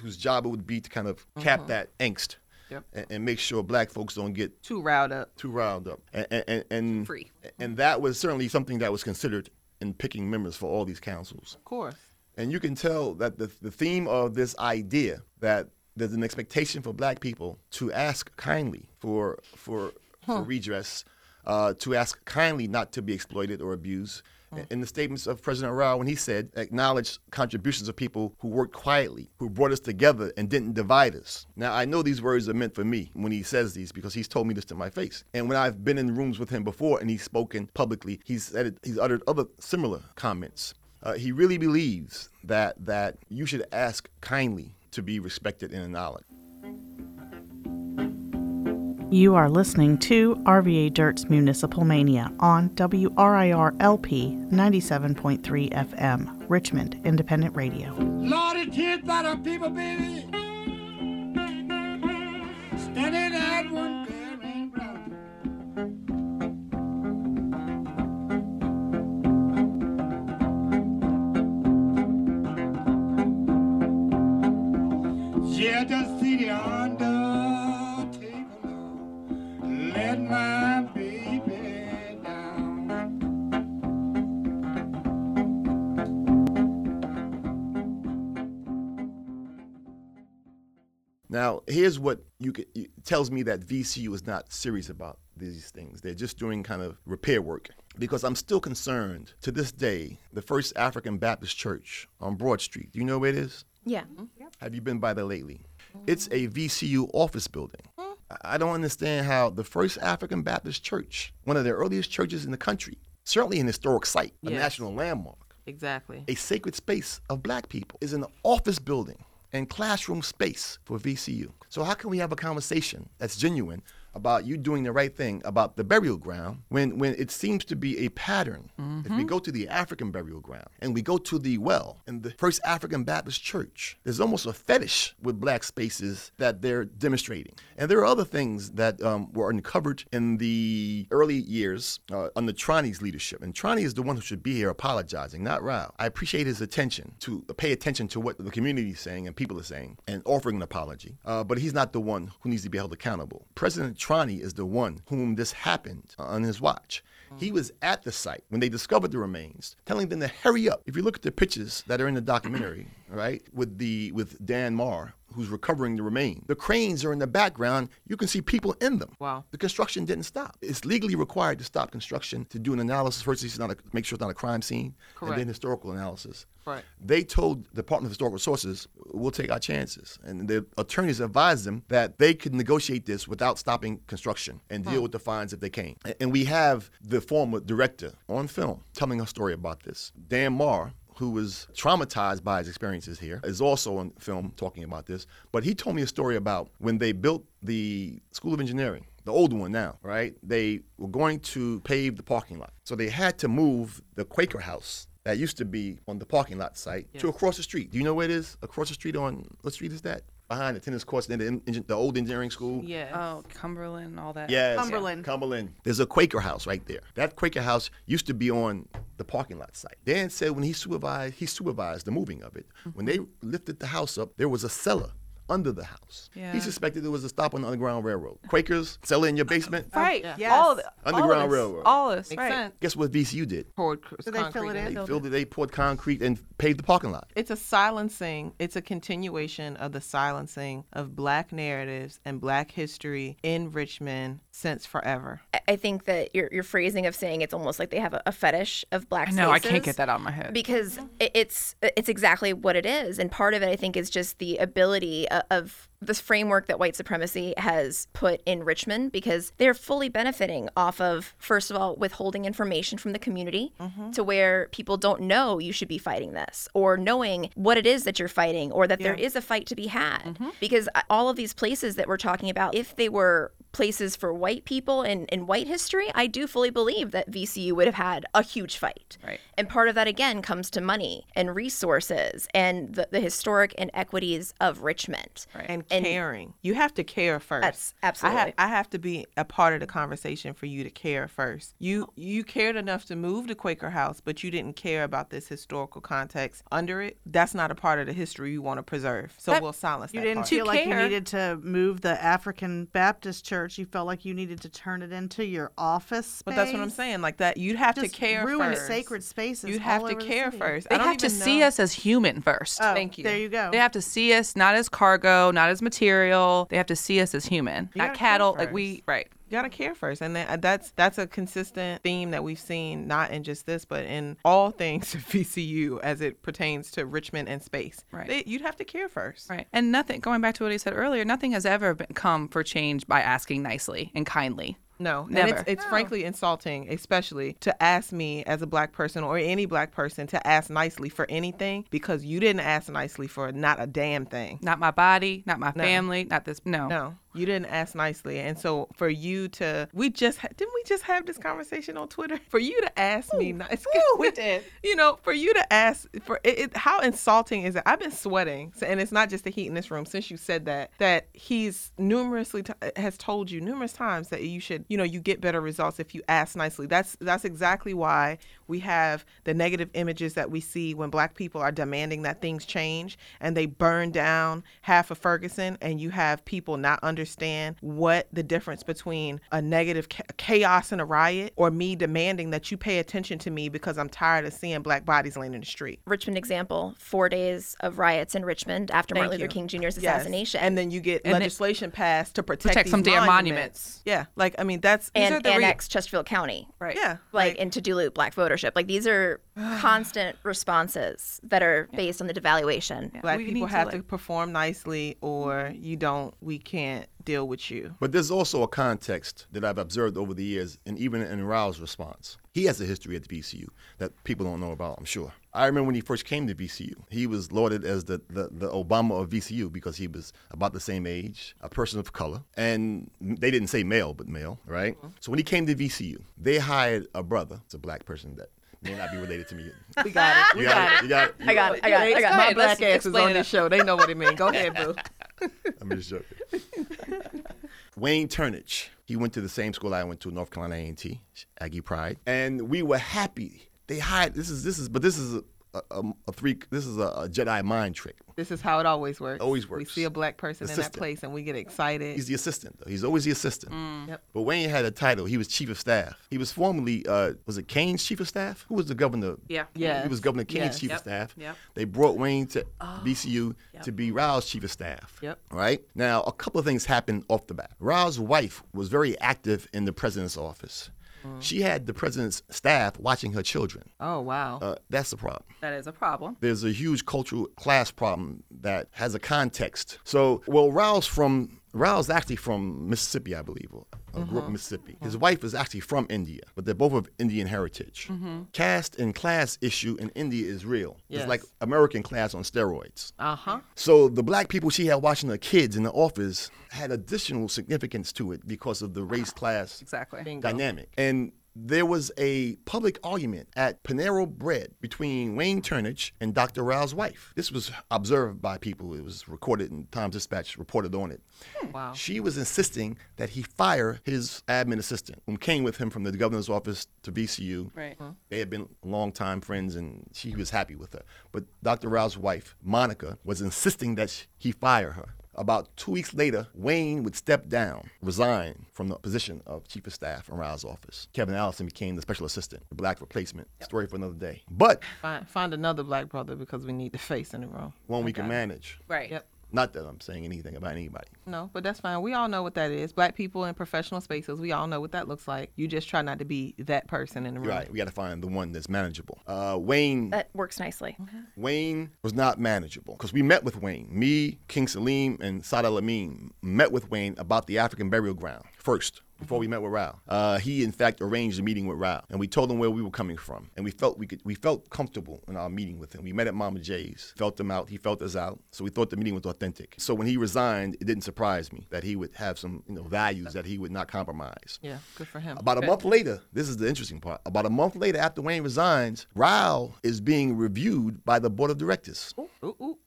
whose job it would be to kind of cap that angst Yep. and, and make sure black folks don't get Too riled up. too riled up. And, and, and, Free. and that was certainly something that was considered in picking members for all these councils. Of course. And you can tell that the, the theme of this idea that there's an expectation for black people to ask kindly for, for, for redress, uh, to ask kindly not to be exploited or abused. In the statements of President Rao, when he said, acknowledge contributions of people who worked quietly, who brought us together and didn't divide us. Now, I know these words are meant for me when he says these because he's told me this to my face. And when I've been in rooms with him before and he's spoken publicly, he's it, he's uttered other similar comments. Uh, he really believes that that you should ask kindly to be respected and acknowledged. You are listening to RVA Dirt's Municipal Mania on WRIR LP 97.3 FM, Richmond Independent Radio. Lordy, tears by the people, baby. Standing at one. Yeah, just Now, here's what you could, tells me that VCU is not serious about these things. They're just doing kind of repair work. Because I'm still concerned to this day, the First African Baptist Church on Broad Street. Do you know where it is? Yeah. Mm-hmm. Have you been by there lately? Mm-hmm. It's a VCU office building. Mm-hmm. I- I don't understand how the First African Baptist Church, one of the earliest churches in the country, certainly an historic site, a national landmark, Exactly. a sacred space of black people, is an office building and classroom space for VCU. So how can we have a conversation that's genuine about you doing the right thing about the burial ground when, when it seems to be a pattern? If we go to the African burial ground and we go to the well in the First African Baptist Church, there's almost a fetish with black spaces that they're demonstrating. And there are other things that um, were uncovered in the early years uh, under Trani's leadership. And Trani is the one who should be here apologizing, not Rao. I appreciate his attention to pay attention to what the community is saying and people are saying and offering an apology. Uh, but he's not the one who needs to be held accountable. President Trani is the one whom this happened on his watch. He was at the site when they discovered the remains, telling them to hurry up. If you look at the pictures that are in the documentary, right, with the with Dan Marr, who's recovering the remains, the cranes are in the background. You can see people in them. Wow. The construction didn't stop. It's legally required to stop construction to do an analysis first. It's not a, make sure it's not a crime scene, and then historical analysis. Right. They told the Department of Historical Sources, "We'll take our chances," and the attorneys advised them that they could negotiate this without stopping construction and deal hmm. with the fines if they came. And we have the former director on film telling a story about this. Dan Marr, who was traumatized by his experiences here, is also on film talking about this. But he told me a story about when they built the School of Engineering, the old one now, right? They were going to pave the parking lot. So they had to move the Quaker house that used to be on the parking lot site to across the street. Do you know where it is? Across the street on, what street is that? Behind the tennis courts and the, en- the old engineering school. Yeah. Oh, Cumberland, all that. Yes. Cumberland. Cumberland. There's a Quaker house right there. That Quaker house used to be on the parking lot site. Dan said when he supervised, he supervised the moving of it. Mm-hmm. When they lifted the house up, there was a cellar under the house. Yeah. He suspected there was a stop on the Underground Railroad. Quakers, cellar in your basement. Right. Oh, yes. All of it. Underground all of this, Railroad. All of this. Makes right. sense. Guess what VCU did? Poured cr- Did they fill concrete it in? They filled it, they poured concrete and paved the parking lot. It's a silencing, it's a continuation of the silencing of black narratives and black history in Richmond since forever. I- I think that your your phrasing of saying it's almost like they have a, a fetish of black I know. I can't get that out of my head. because it- it's it's exactly what it is, and part of it I think is just the ability o- of this framework that white supremacy has put in Richmond because they're fully benefiting off of first of all withholding information from the community to where people don't know you should be fighting this or knowing what it is that you're fighting or that there is a fight to be had because uh, all of these places that we're talking about if they were places for white people in, in white history, I do fully believe that VCU would have had a huge fight. Right. And part of that, again, comes to money and resources and the, the historic inequities of Richmond. Right. And And- caring. You have to care first. That's- I absolutely. have, I have to be a part of the conversation for you to care first. You you cared enough to move to Quaker House, but you didn't care about this historical context under it. That's not a part of the history you want to preserve. So That- we'll silence You that You didn't part. feel like you needed to move the African Baptist church. You felt like you needed to turn it into your office space. But that's what I'm saying. Like that, you'd have Just to care ruin first. sacred spaces. You'd have all to over the care city. first. They I don't have to even see us as human first. Oh, Thank you. There you go. They have to see us not as cargo, not as material. They have to see us as human, You not cattle. Like we, right? You gotta care first, and then, that's that's a consistent theme that we've seen not in just this, but in all things VCU as it pertains to Richmond and space. Right. They, you'd have to care first. Right. And nothing, going back to what he said earlier, nothing has ever been, come for change by asking nicely and kindly. No, and Never. it's, it's frankly insulting, especially to ask me as a black person or any black person to ask nicely for anything because you didn't ask nicely for not a damn thing. Not my body, not my No. family, not this. No. No, you didn't ask nicely, and so for you to, we just didn't we just have this conversation on Twitter? For you to ask me nice, we did. You know, for you to ask for it, it, how insulting is it? I've been sweating, so- and it's not just the heat in this room. Since you said that, that he's numerously t- has told you numerous times that you should, you know, you get better results if you ask nicely. That's that's exactly why we have the negative images that we see when black people are demanding that things change and they burn down half of Ferguson and you have people not understand what the difference between a negative cha- chaos and a riot or me demanding that you pay attention to me because I'm tired of seeing black bodies laying in the street. Richmond example, four days of riots in Richmond after Thank Martin Luther. King Jr.'s Yes. assassination. And then you get And it- legislation passed to protect, Protect these some damn monuments. Yeah, like I mean that's these are and the re- annex Chesterfield County. Right. Yeah, Like, and to dilute black votership. Like these are constant responses that are based on the devaluation. black We people need to, have to perform nicely or you don't we can't deal with you. But there's also a context that I've observed over the years, and even in Rao's response. He has a history at the VCU that people don't know about, I'm sure. I remember when he first came to VCU, he was lauded as the, the, the Obama of VCU because he was about the same age, a person of color, and they didn't say male, but male, right? Mm-hmm. So when he came to VCU, they hired a brother, it's a black person that may not be related to me. We got it. We You got it. You got it. I got it. I got it. I got it. My ahead, black ass is on this show. They know what it means. Go ahead, boo. I'm just joking. Wayne Turnage, he went to the same school I went to, North Carolina A&T, Aggie Pride, and we were happy. They hired this is this is but this is a, a, a three this is a, a Jedi mind trick. This is how it always works. Always works. We see a black person in that place and we get excited. He's the assistant though. He's always the assistant. Yep. But Wayne had a title. He was chief of staff. He was formerly uh, was it Kaine's chief of staff? Who was the governor? Yeah. Yeah. He was Governor Kaine's Yes. chief Yep. of staff. Yep. They brought Wayne to VCU to be Rao's chief of staff. Yep. Right? Now, a couple of things happened off the bat. Rao's wife was very active in the president's office. She had the president's staff watching her children. Oh wow. Uh, that's the problem. That is a problem. There's a huge cultural class problem that has a context. So, well, Rouse from Rao's actually from Mississippi, I believe, or, or grew up in uh-huh. Mississippi. His uh-huh. wife is actually from India, but they're both of Indian heritage. Mm-hmm. Caste and class issue in India is real. Yes. It's like American class on steroids. Uh huh. So the black people she had watching her kids in the office had additional significance to it because of the race ah, class Exactly. Bingo. dynamic. And there was a public argument at Panera Bread between Wayne Turnage and Dr. Rao's wife. This was observed by people. It was recorded in Times Dispatch, reported on it. Hmm. Wow. She was insisting that he fire his admin assistant, who came with him from the governor's office to VCU. Right. Uh-huh. They had been longtime friends, and she was happy with her. But Dr. Rao's wife, Monica, was insisting that he fire her. About two weeks later, Wayne would step down, resign from the position of chief of staff in Rao's office. Kevin Allison became the special assistant, the black replacement. Story for another day. But Find, find another black brother because we need the face in the room. one we can manage. Right. Yep. Not that I'm saying anything about anybody. No, but that's fine. We all know what that is. Black people in professional spaces, we all know what that looks like. You just try not to be that person in the room. Right. We got to find the one that's manageable. Uh, Wayne That works nicely. Wayne was not manageable because we met with Wayne. Me, King Salim, and Sada Amin met with Wayne about the African burial ground first before we met with Rao. Uh, he, in fact, arranged a meeting with Rao, and we told him where we were coming from, and we felt we could we felt comfortable in our meeting with him. We met at Mama J's, felt him out, he felt us out, so we thought the meeting was authentic. So when he resigned, it didn't surprise me that he would have some you know values that he would not compromise. Yeah, good for him. About a month later, this is the interesting part. About a month later, after Wayne resigns, Rao is being reviewed by the board of directors. Ooh, ooh, ooh.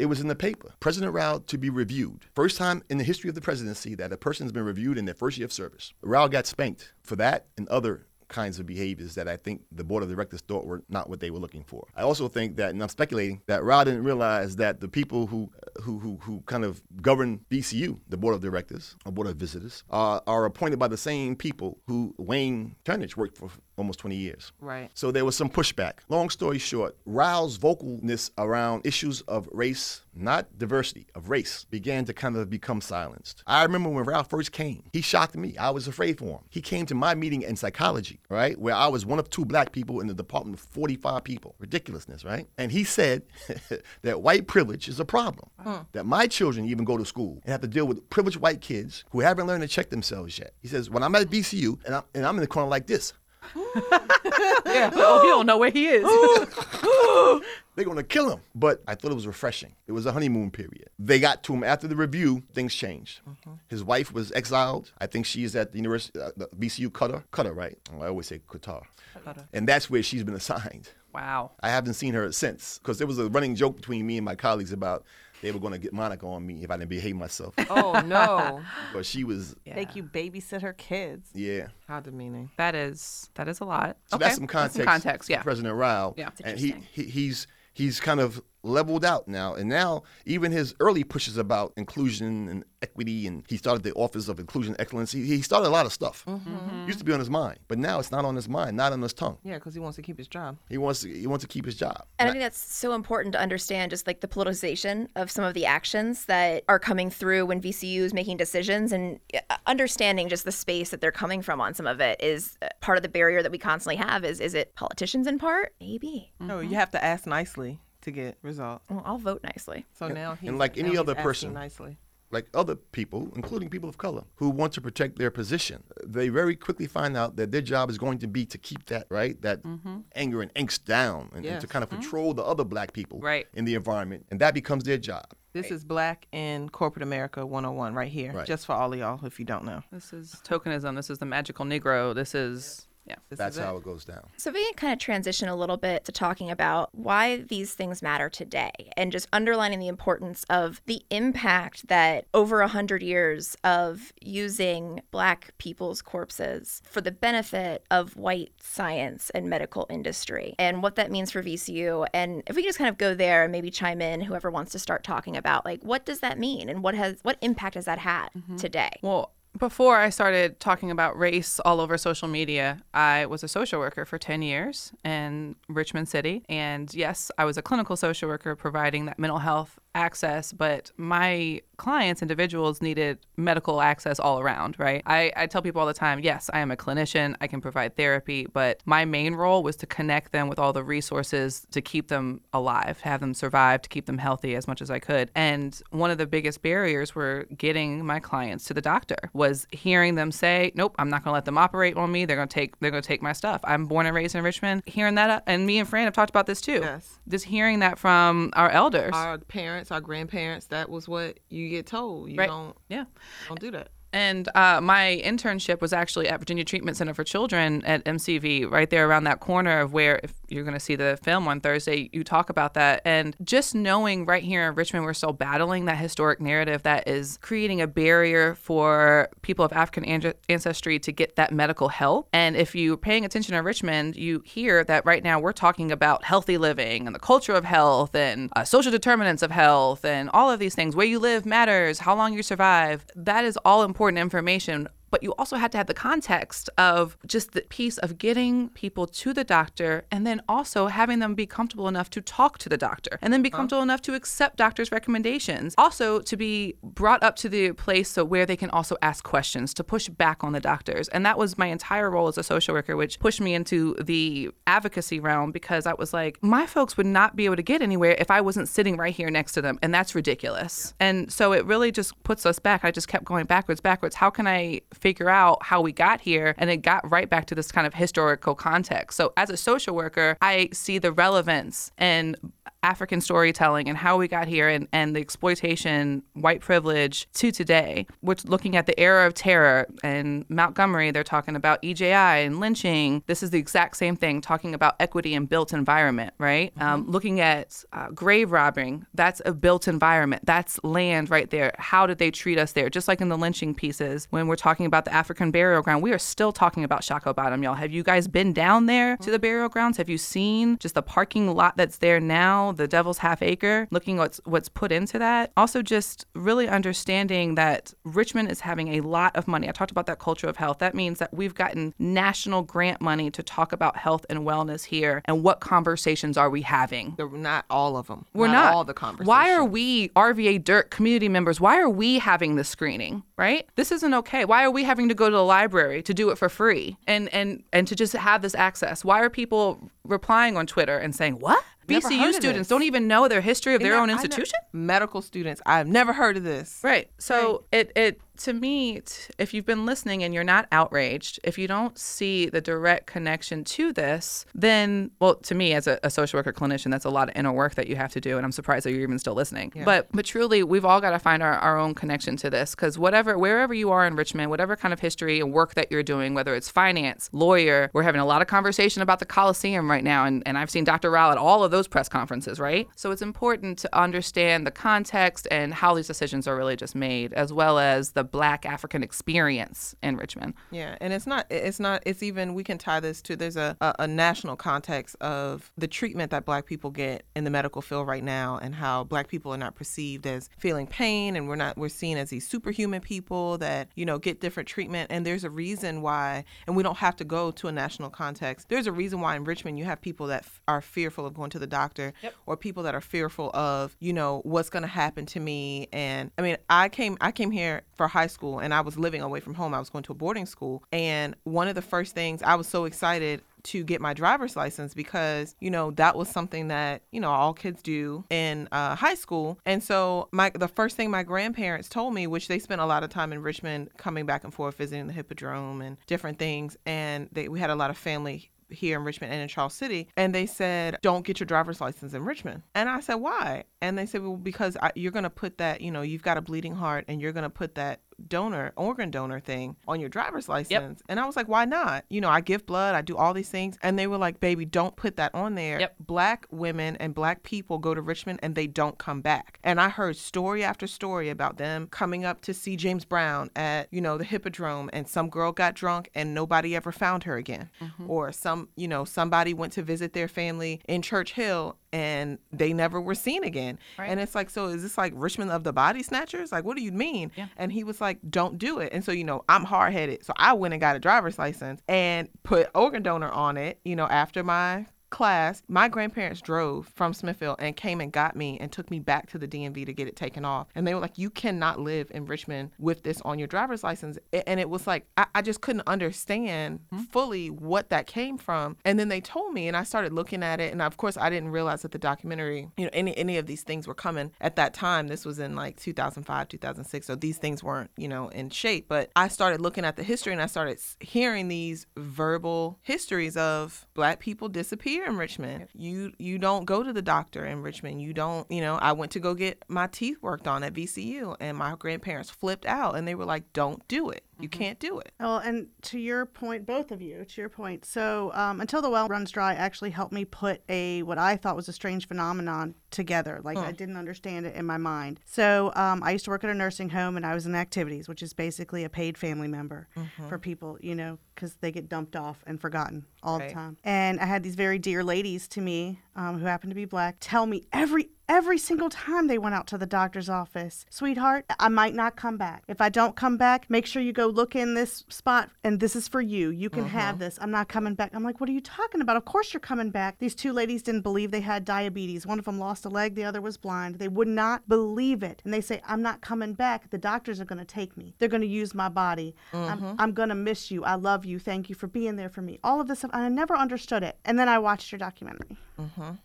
It was in the paper. President Rao to be reviewed. First time in the history of the presidency that a person has been reviewed in their first year of service. Rao got spanked for that and other kinds of behaviors that I think the board of directors thought were not what they were looking for. I also think that, and I'm speculating, that Rao didn't realize that the people who who who, who kind of govern VCU, the board of directors or board of visitors, uh, are appointed by the same people who Wayne Turnage worked for almost 20 years. Right. So there was some pushback. Long story short, Rao's vocalness around issues of race, not diversity, of race, began to kind of become silenced. I remember when Rao first came, he shocked me. I was afraid for him. He came to my meeting in psychology, right? Where I was one of two black people in the department of 45 people. Ridiculousness, right? And he said that white privilege is a problem. That my children even go to school and have to deal with privileged white kids who haven't learned to check themselves yet. He says, when I'm at VCU and I'm, and I'm in the corner like this, Yeah. oh, he don't know where he is. they're gonna kill him. But I thought it was refreshing. It was a honeymoon period. They got to him after the review. Things changed. His wife was exiled. I think she is at the University, uh, the VCU Qatar. Qatar, right? Oh, I always say Qatar. And that's where she's been assigned. wow. I haven't seen her since because there was a running joke between me and my colleagues about they were going to get Monica on me if I didn't behave myself. Oh no. but she was, Make you babysit her kids. yeah. How demeaning. That is that is a lot. So okay. that's some context. Some context. Yeah. President Rao. Yeah. And he, he he's he's kind of leveled out now, and now even his early pushes about inclusion and equity, and he started the Office of Inclusion Excellence. He, he started a lot of stuff. Mm-hmm. Used to be on his mind, but now it's not on his mind, not on his tongue. Yeah, because he wants to keep his job. He wants to he wants to keep his job. And I think that's so important to understand just like the politicization of some of the actions that are coming through when VCU is making decisions and uh, understanding just the space that they're coming from on some of it is uh, part of the barrier that we constantly have is is it politicians in part? Maybe. No, you have to ask nicely to get results. Well, I'll vote nicely. So now he's like any now other person. nicely. like other people, including people of color, who want to protect their position, they very quickly find out that their job is going to be to keep that right, that mm-hmm. anger and angst down, and, and to kind of mm-hmm. control the other black people Right. in the environment, and that becomes their job. This is Black in Corporate America 101 right here, Right. just for all of y'all if you don't know. This is tokenism. This is the magical Negro. This is yeah. This That's is it. how it goes down. So we can kind of transition a little bit to talking about why these things matter today and just underlining the importance of the impact that over a hundred years of using black people's corpses for the benefit of white science and medical industry and what that means for VCU. And if we can just kind of go there and maybe chime in, whoever wants to start talking about like what does that mean and what has what impact has that had mm-hmm. today? Well, before I started talking about race all over social media, I was a social worker for 10 years in Richmond City. And yes, I was a clinical social worker providing that mental health access, but my clients, individuals, needed medical access all around, right? I, I tell people all the time yes, I am a clinician, I can provide therapy, but my main role was to connect them with all the resources to keep them alive, to have them survive, to keep them healthy as much as I could. And one of the biggest barriers were getting my clients to the doctor was hearing them say, "Nope, I'm not going to let them operate on me. They're going to take they're going to take my stuff." I'm born and raised in Richmond. Hearing that, uh, and me and Fran have talked about this too. Yes. Just hearing that from our elders. Our parents, our grandparents, that was what you get told. You Right. don't yeah. don't do that. And uh, my internship was actually at Virginia Treatment Center for Children at MCV, right there around that corner of where, if you're going to see the film on Thursday, you talk about that. And just knowing right here in Richmond, we're still battling that historic narrative that is creating a barrier for people of African an- ancestry to get that medical help. And if you're paying attention in Richmond, you hear that right now we're talking about healthy living and the culture of health and uh, social determinants of health and all of these things. Where you live matters, how long you survive. That is all important information. But you also had to have the context of just the piece of getting people to the doctor and then also having them be comfortable enough to talk to the doctor and then be uh-huh. comfortable enough to accept doctor's recommendations. Also, to be brought up to the place so where they can also ask questions to push back on the doctors. And that was my entire role as a social worker, which pushed me into the advocacy realm because I was like, my folks would not be able to get anywhere if I wasn't sitting right here next to them. And that's ridiculous. And so it really just puts us back. I just kept going backwards, backwards. How can I figure out how we got here? And it got right back to this kind of historical context. So as a social worker, I see the relevance and African storytelling and how we got here and, and the exploitation, white privilege to today. We're looking at the era of terror and Montgomery, they're talking about EJI and lynching. This is the exact same thing, talking about equity and built environment, right? Um, looking at uh, grave robbing, that's a built environment. That's land right there. How did they treat us there? Just like in the lynching pieces, when we're talking about the African burial ground, we are still talking about Shockoe Bottom, y'all. Have you guys been down there to the burial grounds? Have you seen just the parking lot that's there now, the Devil's Half Acre? Looking what's what's put into that. Also, just really understanding that Richmond is having a lot of money. I talked about that culture of health. That means that we've gotten national grant money to talk about health and wellness here. And what conversations are we having? They're not all of them. We're not, all the conversations. Why are we RVA Dirt community members? Why are we having this screening? Right? This isn't okay. Why are we having to go to the library to do it for free and and and to just have this access? Why are people replying on Twitter and saying what? VCU students don't even know their history of their own institution. medical students. I've never heard of this. Right. So it it to me, t- if you've been listening and you're not outraged, if you don't see the direct connection to this, then well, to me as a, a social worker clinician, that's a lot of inner work that you have to do, and I'm surprised that you're even still listening. But but truly, we've all got to find our, our own connection to this because whatever wherever you are in Richmond, whatever kind of history and work that you're doing, whether it's finance, lawyer, we're having a lot of conversation about the Coliseum right now, and, and I've seen Dr. Rao at all of those press conferences, right? So it's important to understand the context and how these decisions are really just made, as well as the Black African experience in Richmond. Yeah, and it's not. It's not. It's even. We can tie this to. There's a, a a national context of the treatment that Black people get in the medical field right now, and how Black people are not perceived as feeling pain, and we're not. We're seen as these superhuman people that you know get different treatment, and there's a reason why. And we don't have to go to a national context. There's a reason why in Richmond you have people that f- are fearful of going to the doctor, or people that are fearful of you know what's going to happen to me. And I mean, I came. I came here for high school, and I was living away from home. I was going to a boarding school, and one of the first things I was so excited to get my driver's license because you know that was something that you know all kids do in uh, high school and so my the first thing my grandparents told me which they spent a lot of time in richmond coming back and forth visiting the hippodrome and different things and they, we had a lot of family here in Richmond and in Charles City, and they said, "Don't get your driver's license in Richmond." And I said, "Why?" And they said, "Well, because I, you're going to put that, you know, you've got a bleeding heart, and you're going to put that donor organ donor thing on your driver's license." And I was like, "Why not? You know, I give blood, I do all these things." And they were like, "Baby, don't put that on there." Yep. Black women and black people go to Richmond and they don't come back. And I heard story after story about them coming up to see James Brown at, you know, the Hippodrome and some girl got drunk and nobody ever found her again. Mm-hmm. Or some, you know, somebody went to visit their family in Church Hill and they never were seen again. And it's like, so is this like Richmond of the body snatchers? Like, what do you mean? And he was like, don't do it. And so, you know, I'm hard headed. So I went and got a driver's license and put organ donor on it, you know, after my class, my grandparents drove from Smithfield and came and got me and took me back to the DMV to get it taken off. And they were like, You cannot live in Richmond with this on your driver's license. And it was like, I, I just couldn't understand hmm? fully what that came from. And then they told me, and I started looking at it. And of course, I didn't realize that the documentary, you know, any, any of these things were coming at that time. This was in like 2005, 2006. So these things weren't, you know, in shape. But I started looking at the history and I started hearing these verbal histories of black people disappear in Richmond. You you don't go to the doctor in Richmond. You don't, you know, I went to go get my teeth worked on at VCU and my grandparents flipped out and they were like, "Don't do it. You can't do it." Well, and to your point, both of you, to your point. So, um, until the well runs dry, actually helped me put a what I thought was a strange phenomenon together. Like I didn't understand it in my mind. So, um, I used to work at a nursing home, and I was in activities, which is basically a paid family member for people, you know, because they get dumped off and forgotten all Right. the time. And I had these very dear ladies to me um, who happened to be black tell me every every single time they went out to the doctor's office, sweetheart, I might not come back. If I don't come back, make sure you go look in this spot and this is for you. You can have uh-huh. this. I'm not coming back. I'm like, what are you talking about? Of course you're coming back. These two ladies didn't believe they had diabetes. One of them lost a leg, the other was blind. They would not believe it. And they say, I'm not coming back. The doctors are going to take me. They're going to use my body. I'm, mm-hmm. I'm going to miss you. I love you. Thank you for being there for me. All of this stuff. And I never understood it. And then I watched your documentary.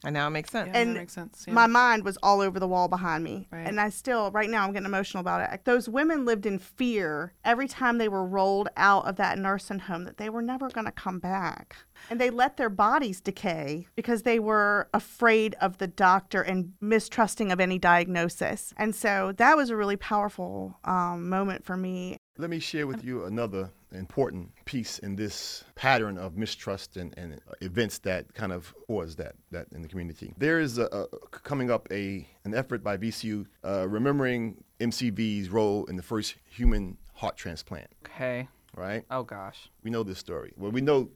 And now it makes sense. Yeah, And that makes sense. Yeah. My mind was all over the wall behind me. Right. And I still, right now, I'm getting emotional about it. Those women lived in fear every time they were rolled out of that nursing home that they were never going to come back. And they let their bodies decay because they were afraid of the doctor and mistrusting of any diagnosis. And so that was a really powerful um, moment for me. Let me share with you another important piece in this pattern of mistrust and, and events that kind of caused that that in the community. There is a, a coming up a an effort by VCU uh, remembering MCV's role in the first human heart transplant. okay. Right? Oh gosh. We know this story. Well, we know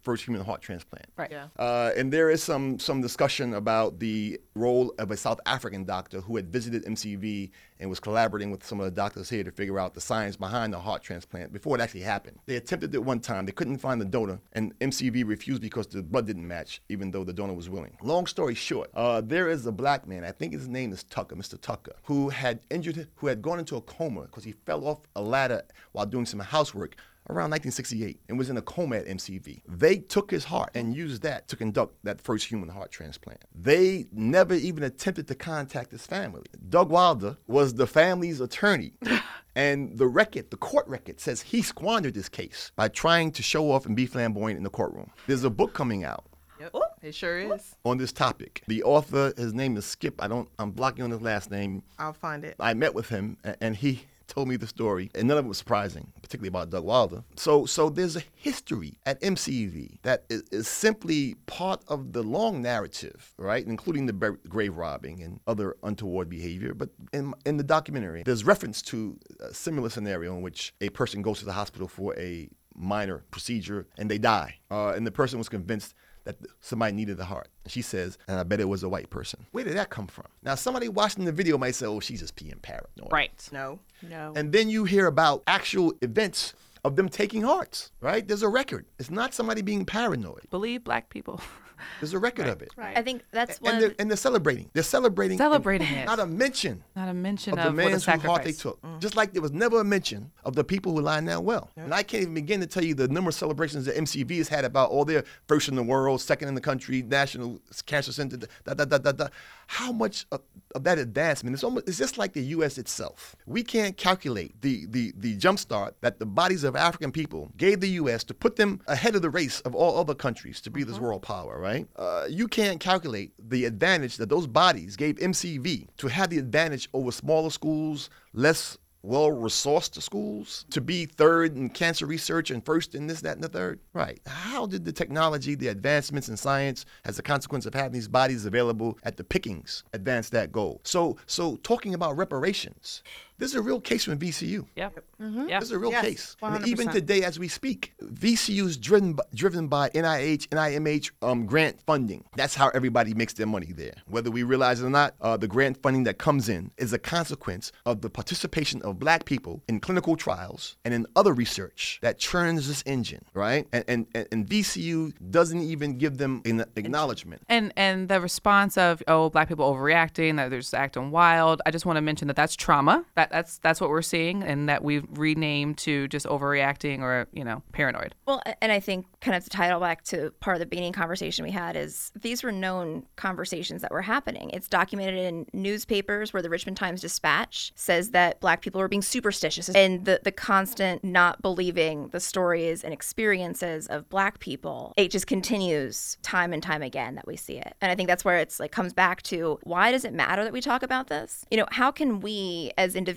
first human heart transplant. Right. Yeah. Uh, and there is some some discussion about the role of a South African doctor who had visited MCV and was collaborating with some of the doctors here to figure out the science behind the heart transplant before it actually happened. They attempted it one time. They couldn't find the donor, and MCV refused because the blood didn't match, even though the donor was willing. Long story short, uh, there is a black man. I think his name is Tucker, Mr. Tucker, who had injured, who had gone into a coma because he fell off a ladder while doing some housework around 1968 and was in a coma at MCV. They took his heart and used that to conduct that first human heart transplant. They never even attempted to contact his family. Doug Wilder was the family's attorney. And the record, the court record, says he squandered this case by trying to show off and be flamboyant in the courtroom. There's a book coming out Yep. It sure is. on this topic. The author, his name is Skip. I don't, I'm blocking on his last name. I'll find it. I met with him and he told me the story, and none of it was surprising, particularly about Doug Wilder. So, so there's a history at MCV that is, is simply part of the long narrative, right, including the grave robbing and other untoward behavior. But in, in the documentary, there's reference to a similar scenario in which a person goes to the hospital for a minor procedure and they die, uh, and the person was convinced that somebody needed the heart. She says, and I bet it was a white person. Where did that come from? Now, somebody watching the video might say, oh, she's just being paranoid. Right. No. No. And then you hear about actual events of them taking hearts, right? There's a record. It's not somebody being paranoid. Believe black people. There's a record of it. Right. I think that's one And they're, and they're celebrating. They're celebrating. Celebrating it. Not a mention Not a mention of of, the what man's whose heart they sacrifice. took. Mm. Just like there was never a mention of the people who lie now well. And I can't even begin to tell you the number of celebrations that MCV has had about all their first in the world, second in the country, national cancer center, da da da da da. How much of, of that advancement? It's almost it's just like the U.S. itself. We can't calculate the the the jumpstart that the bodies of African people gave the U.S. to put them ahead of the race of all other countries to be this world power. Right? Uh, you can't calculate the advantage that those bodies gave MCV to have the advantage over smaller schools, less well resourced schools to be third in cancer research and first in this, that, and the third? Right. How did the technology, the advancements in science, as a consequence of having these bodies available at the pickings, advance that goal? So, so talking about reparations, this is a real case from VCU. Yep. Mm-hmm. Yep. This is a real Yes, case. Even today, as we speak, VCU is driven by, driven by NIH, NIMH um, grant funding. That's how everybody makes their money there. Whether we realize it or not, uh, the grant funding that comes in is a consequence of the participation of black people in clinical trials and in other research that churns this engine, right? And, and, and- and VCU doesn't even give them an acknowledgement. And and the response of oh black people overreacting that they're just acting wild. I just want to mention that that's trauma. That that's that's what we're seeing, and that we've renamed to just overreacting or you know paranoid. Well, and I think kind of to tie it all back to part of the beginning conversation we had is these were known conversations that were happening. It's documented in newspapers where the Richmond Times Dispatch says that black people are being superstitious and the, the constant not believing the stories and experiences of black people. It just continues time and time again that we see it. And I think that's where it's like comes back to why does it matter that we talk about this? You know, how can we as individuals,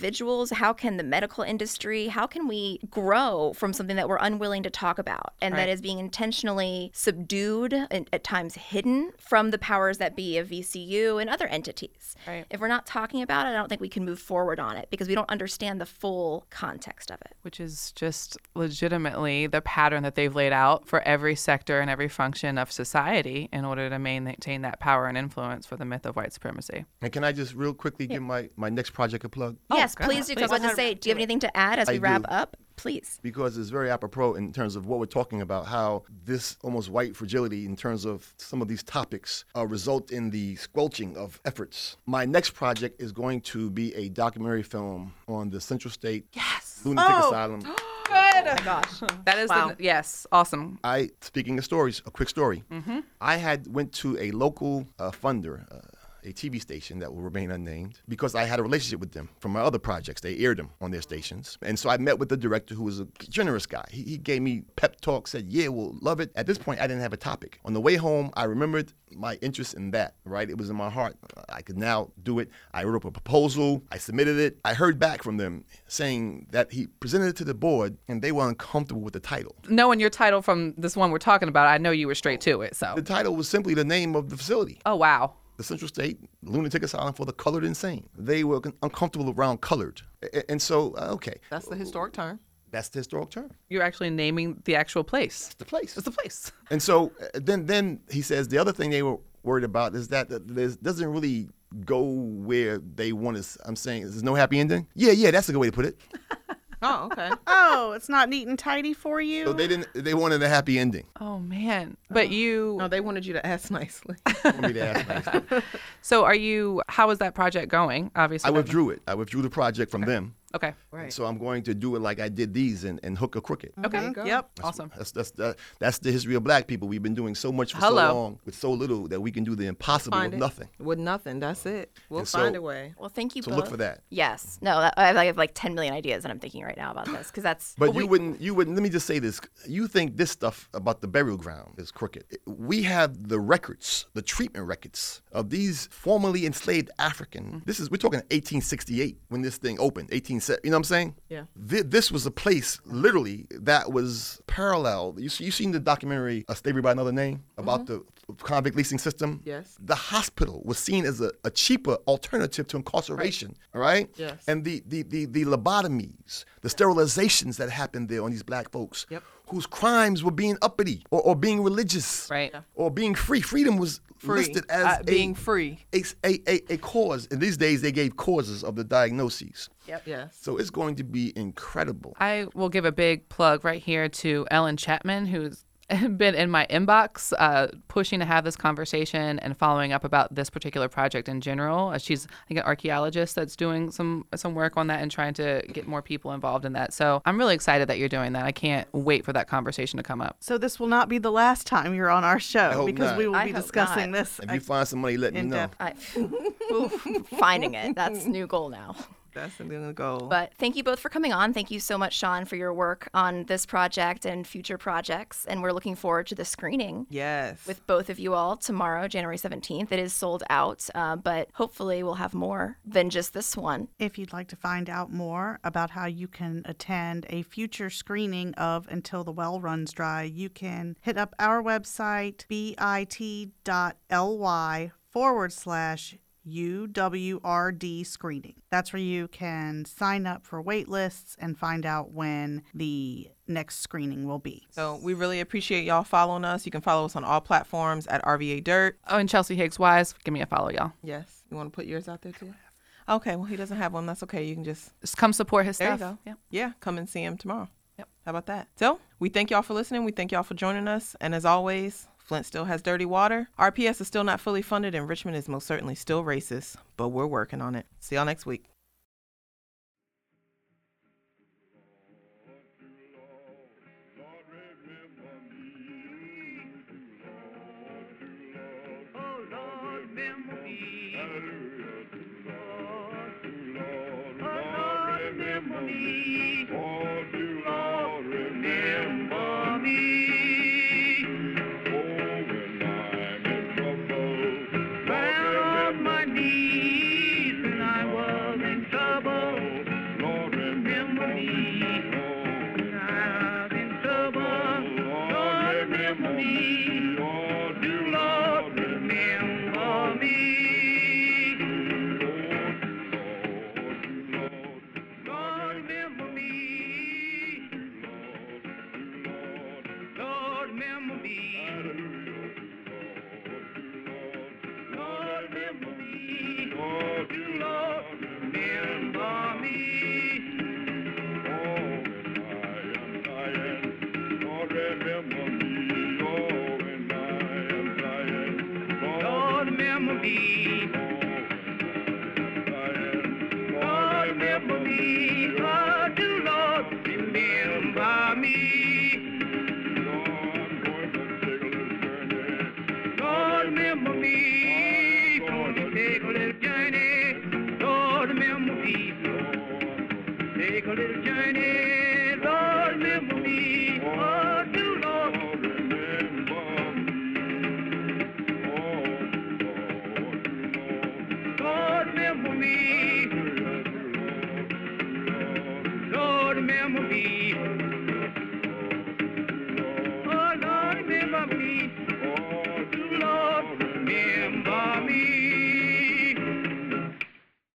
how can the medical industry, how can we grow from something that we're unwilling to talk about and that is being intentionally subdued and at times hidden from the powers that be of VCU and other entities? Right. If we're not talking about it, I don't think we can move forward on it because we don't understand the full context of it. which is just legitimately the pattern that they've laid out for every sector and every function of society in order to maintain that power and influence for the myth of white supremacy. And can I just real quickly give my, my next project a plug? Yes, please do. ahead. 'cause I was about to say, do you have anything to add as I we wrap do. up? Please. because it's very apropos in terms of what we're talking about, how this almost white fragility in terms of some of these topics uh, result in the squelching of efforts. My next project is going to be a documentary film on the Central State Yes. Lunatic Oh. Asylum good. Gosh. That is Wow. the yes, awesome. I speaking of stories, a quick story. Mm-hmm. I had went to a local uh, funder, uh, a TV station that will remain unnamed, because I had a relationship with them from my other projects. They aired them on their stations, and so I met with the director, who was a generous guy. He, he gave me pep talk, said, "Yeah, we'll love it." At this point, I didn't have a topic. On the way home, I remembered my interest in that. Right, it was in my heart. I could now do it. I wrote up a proposal. I submitted it. I heard back from them saying that he presented it to the board, and they were uncomfortable with the title. Knowing your title from this one we're talking about, I know you were straight to it. So, The title was simply the name of the facility. oh wow, The Central State Lunatic Asylum for the Colored Insane. They were uncomfortable around colored. And so, uh, okay, That's the historic term. that's the historic term. you're actually naming the actual place. It's the place. It's the place. And so uh, then, then he says the other thing they were worried about is that this doesn't really go where they want us. I'm saying, there's no happy ending. Yeah, yeah, that's a good way to put it. Oh, okay. Oh, it's not neat and tidy for you? So they didn't. They wanted a happy ending. Oh man, but oh. you. no, they wanted you to ask nicely. For me to ask nicely. So are you? How is that project going? Obviously, I withdrew it. I withdrew the project from them. Okay. Right. So I'm going to do it like I did these and, and hook a crooked. Mm, okay. go. Yep. Awesome. That's that's that, that's the history of black people. We've been doing so much for Hello. so long with so little that we can do the impossible Find with it. nothing. With nothing. That's it. We'll And so- find a way. Well, thank you So both. look for that. Yes. No, that, I have like 10 million ideas that I'm thinking right now about this because that's. But well, you we- wouldn't you wouldn't let me just say this. You think this stuff about the burial ground is crooked. We have the records, the treatment records of these formerly enslaved African. Mm-hmm. This is we're talking 1868 when this thing opened. 18 you know what I'm saying? Yeah. Thi- This was a place literally that was parallel. You see, you seen the documentary "A "Slavery by Another Name" about mm-hmm. the convict leasing system? Yes. The hospital was seen as a, a cheaper alternative to incarceration. All right. Yes. And the the the, the lobotomies, the sterilizations that happened there on these black folks, Yep. Whose crimes were being uppity or, or being religious, Right. Or being free. Freedom was Free. listed as Uh, a, being free. a, a, a, a cause. In these days, they gave causes of the diagnoses. Yep. Yes. So it's going to be incredible. I will give a big plug right here to Ellen Chapman, who's been in my inbox uh, pushing to have this conversation and following up about this particular project in general. Uh, she's, I think, an archaeologist that's doing some some work on that and trying to get more people involved in that. So I'm really excited that you're doing that. I can't wait for that conversation to come up. So this will not be the last time you're on our show because not. we will I be discussing not. this. If you find somebody, let me know. depth. I, Ooh, finding it. That's new goal now. That's the goal. But thank you both for coming on. Thank you so much, Sean, for your work on this project and future projects. And we're looking forward to the screening yes. with both of you all tomorrow, January 17th. It is sold out, uh, but hopefully we'll have more than just this one. If you'd like to find out more about how you can attend a future screening of Until the Well Runs Dry, you can hit up our website, bit.ly forward slash UWRD screening. That's where you can sign up for wait lists and find out when the next screening will be. so we really appreciate y'all following us. You can follow us on all platforms at RVA Dirt. Oh, and Chelsea Higgs Wise, give me a follow, y'all. Yes. You want to put yours out there too? Okay. Well, he doesn't have one. That's okay. You can just Just come support his There you stuff. go. Yeah. yeah, come and see him tomorrow. Yep. How about that? So we thank y'all for listening. We thank y'all for joining us. And as always, Flint still has dirty water. RPS is still not fully funded, and Richmond is most certainly still racist. But we're working on it. See y'all next week.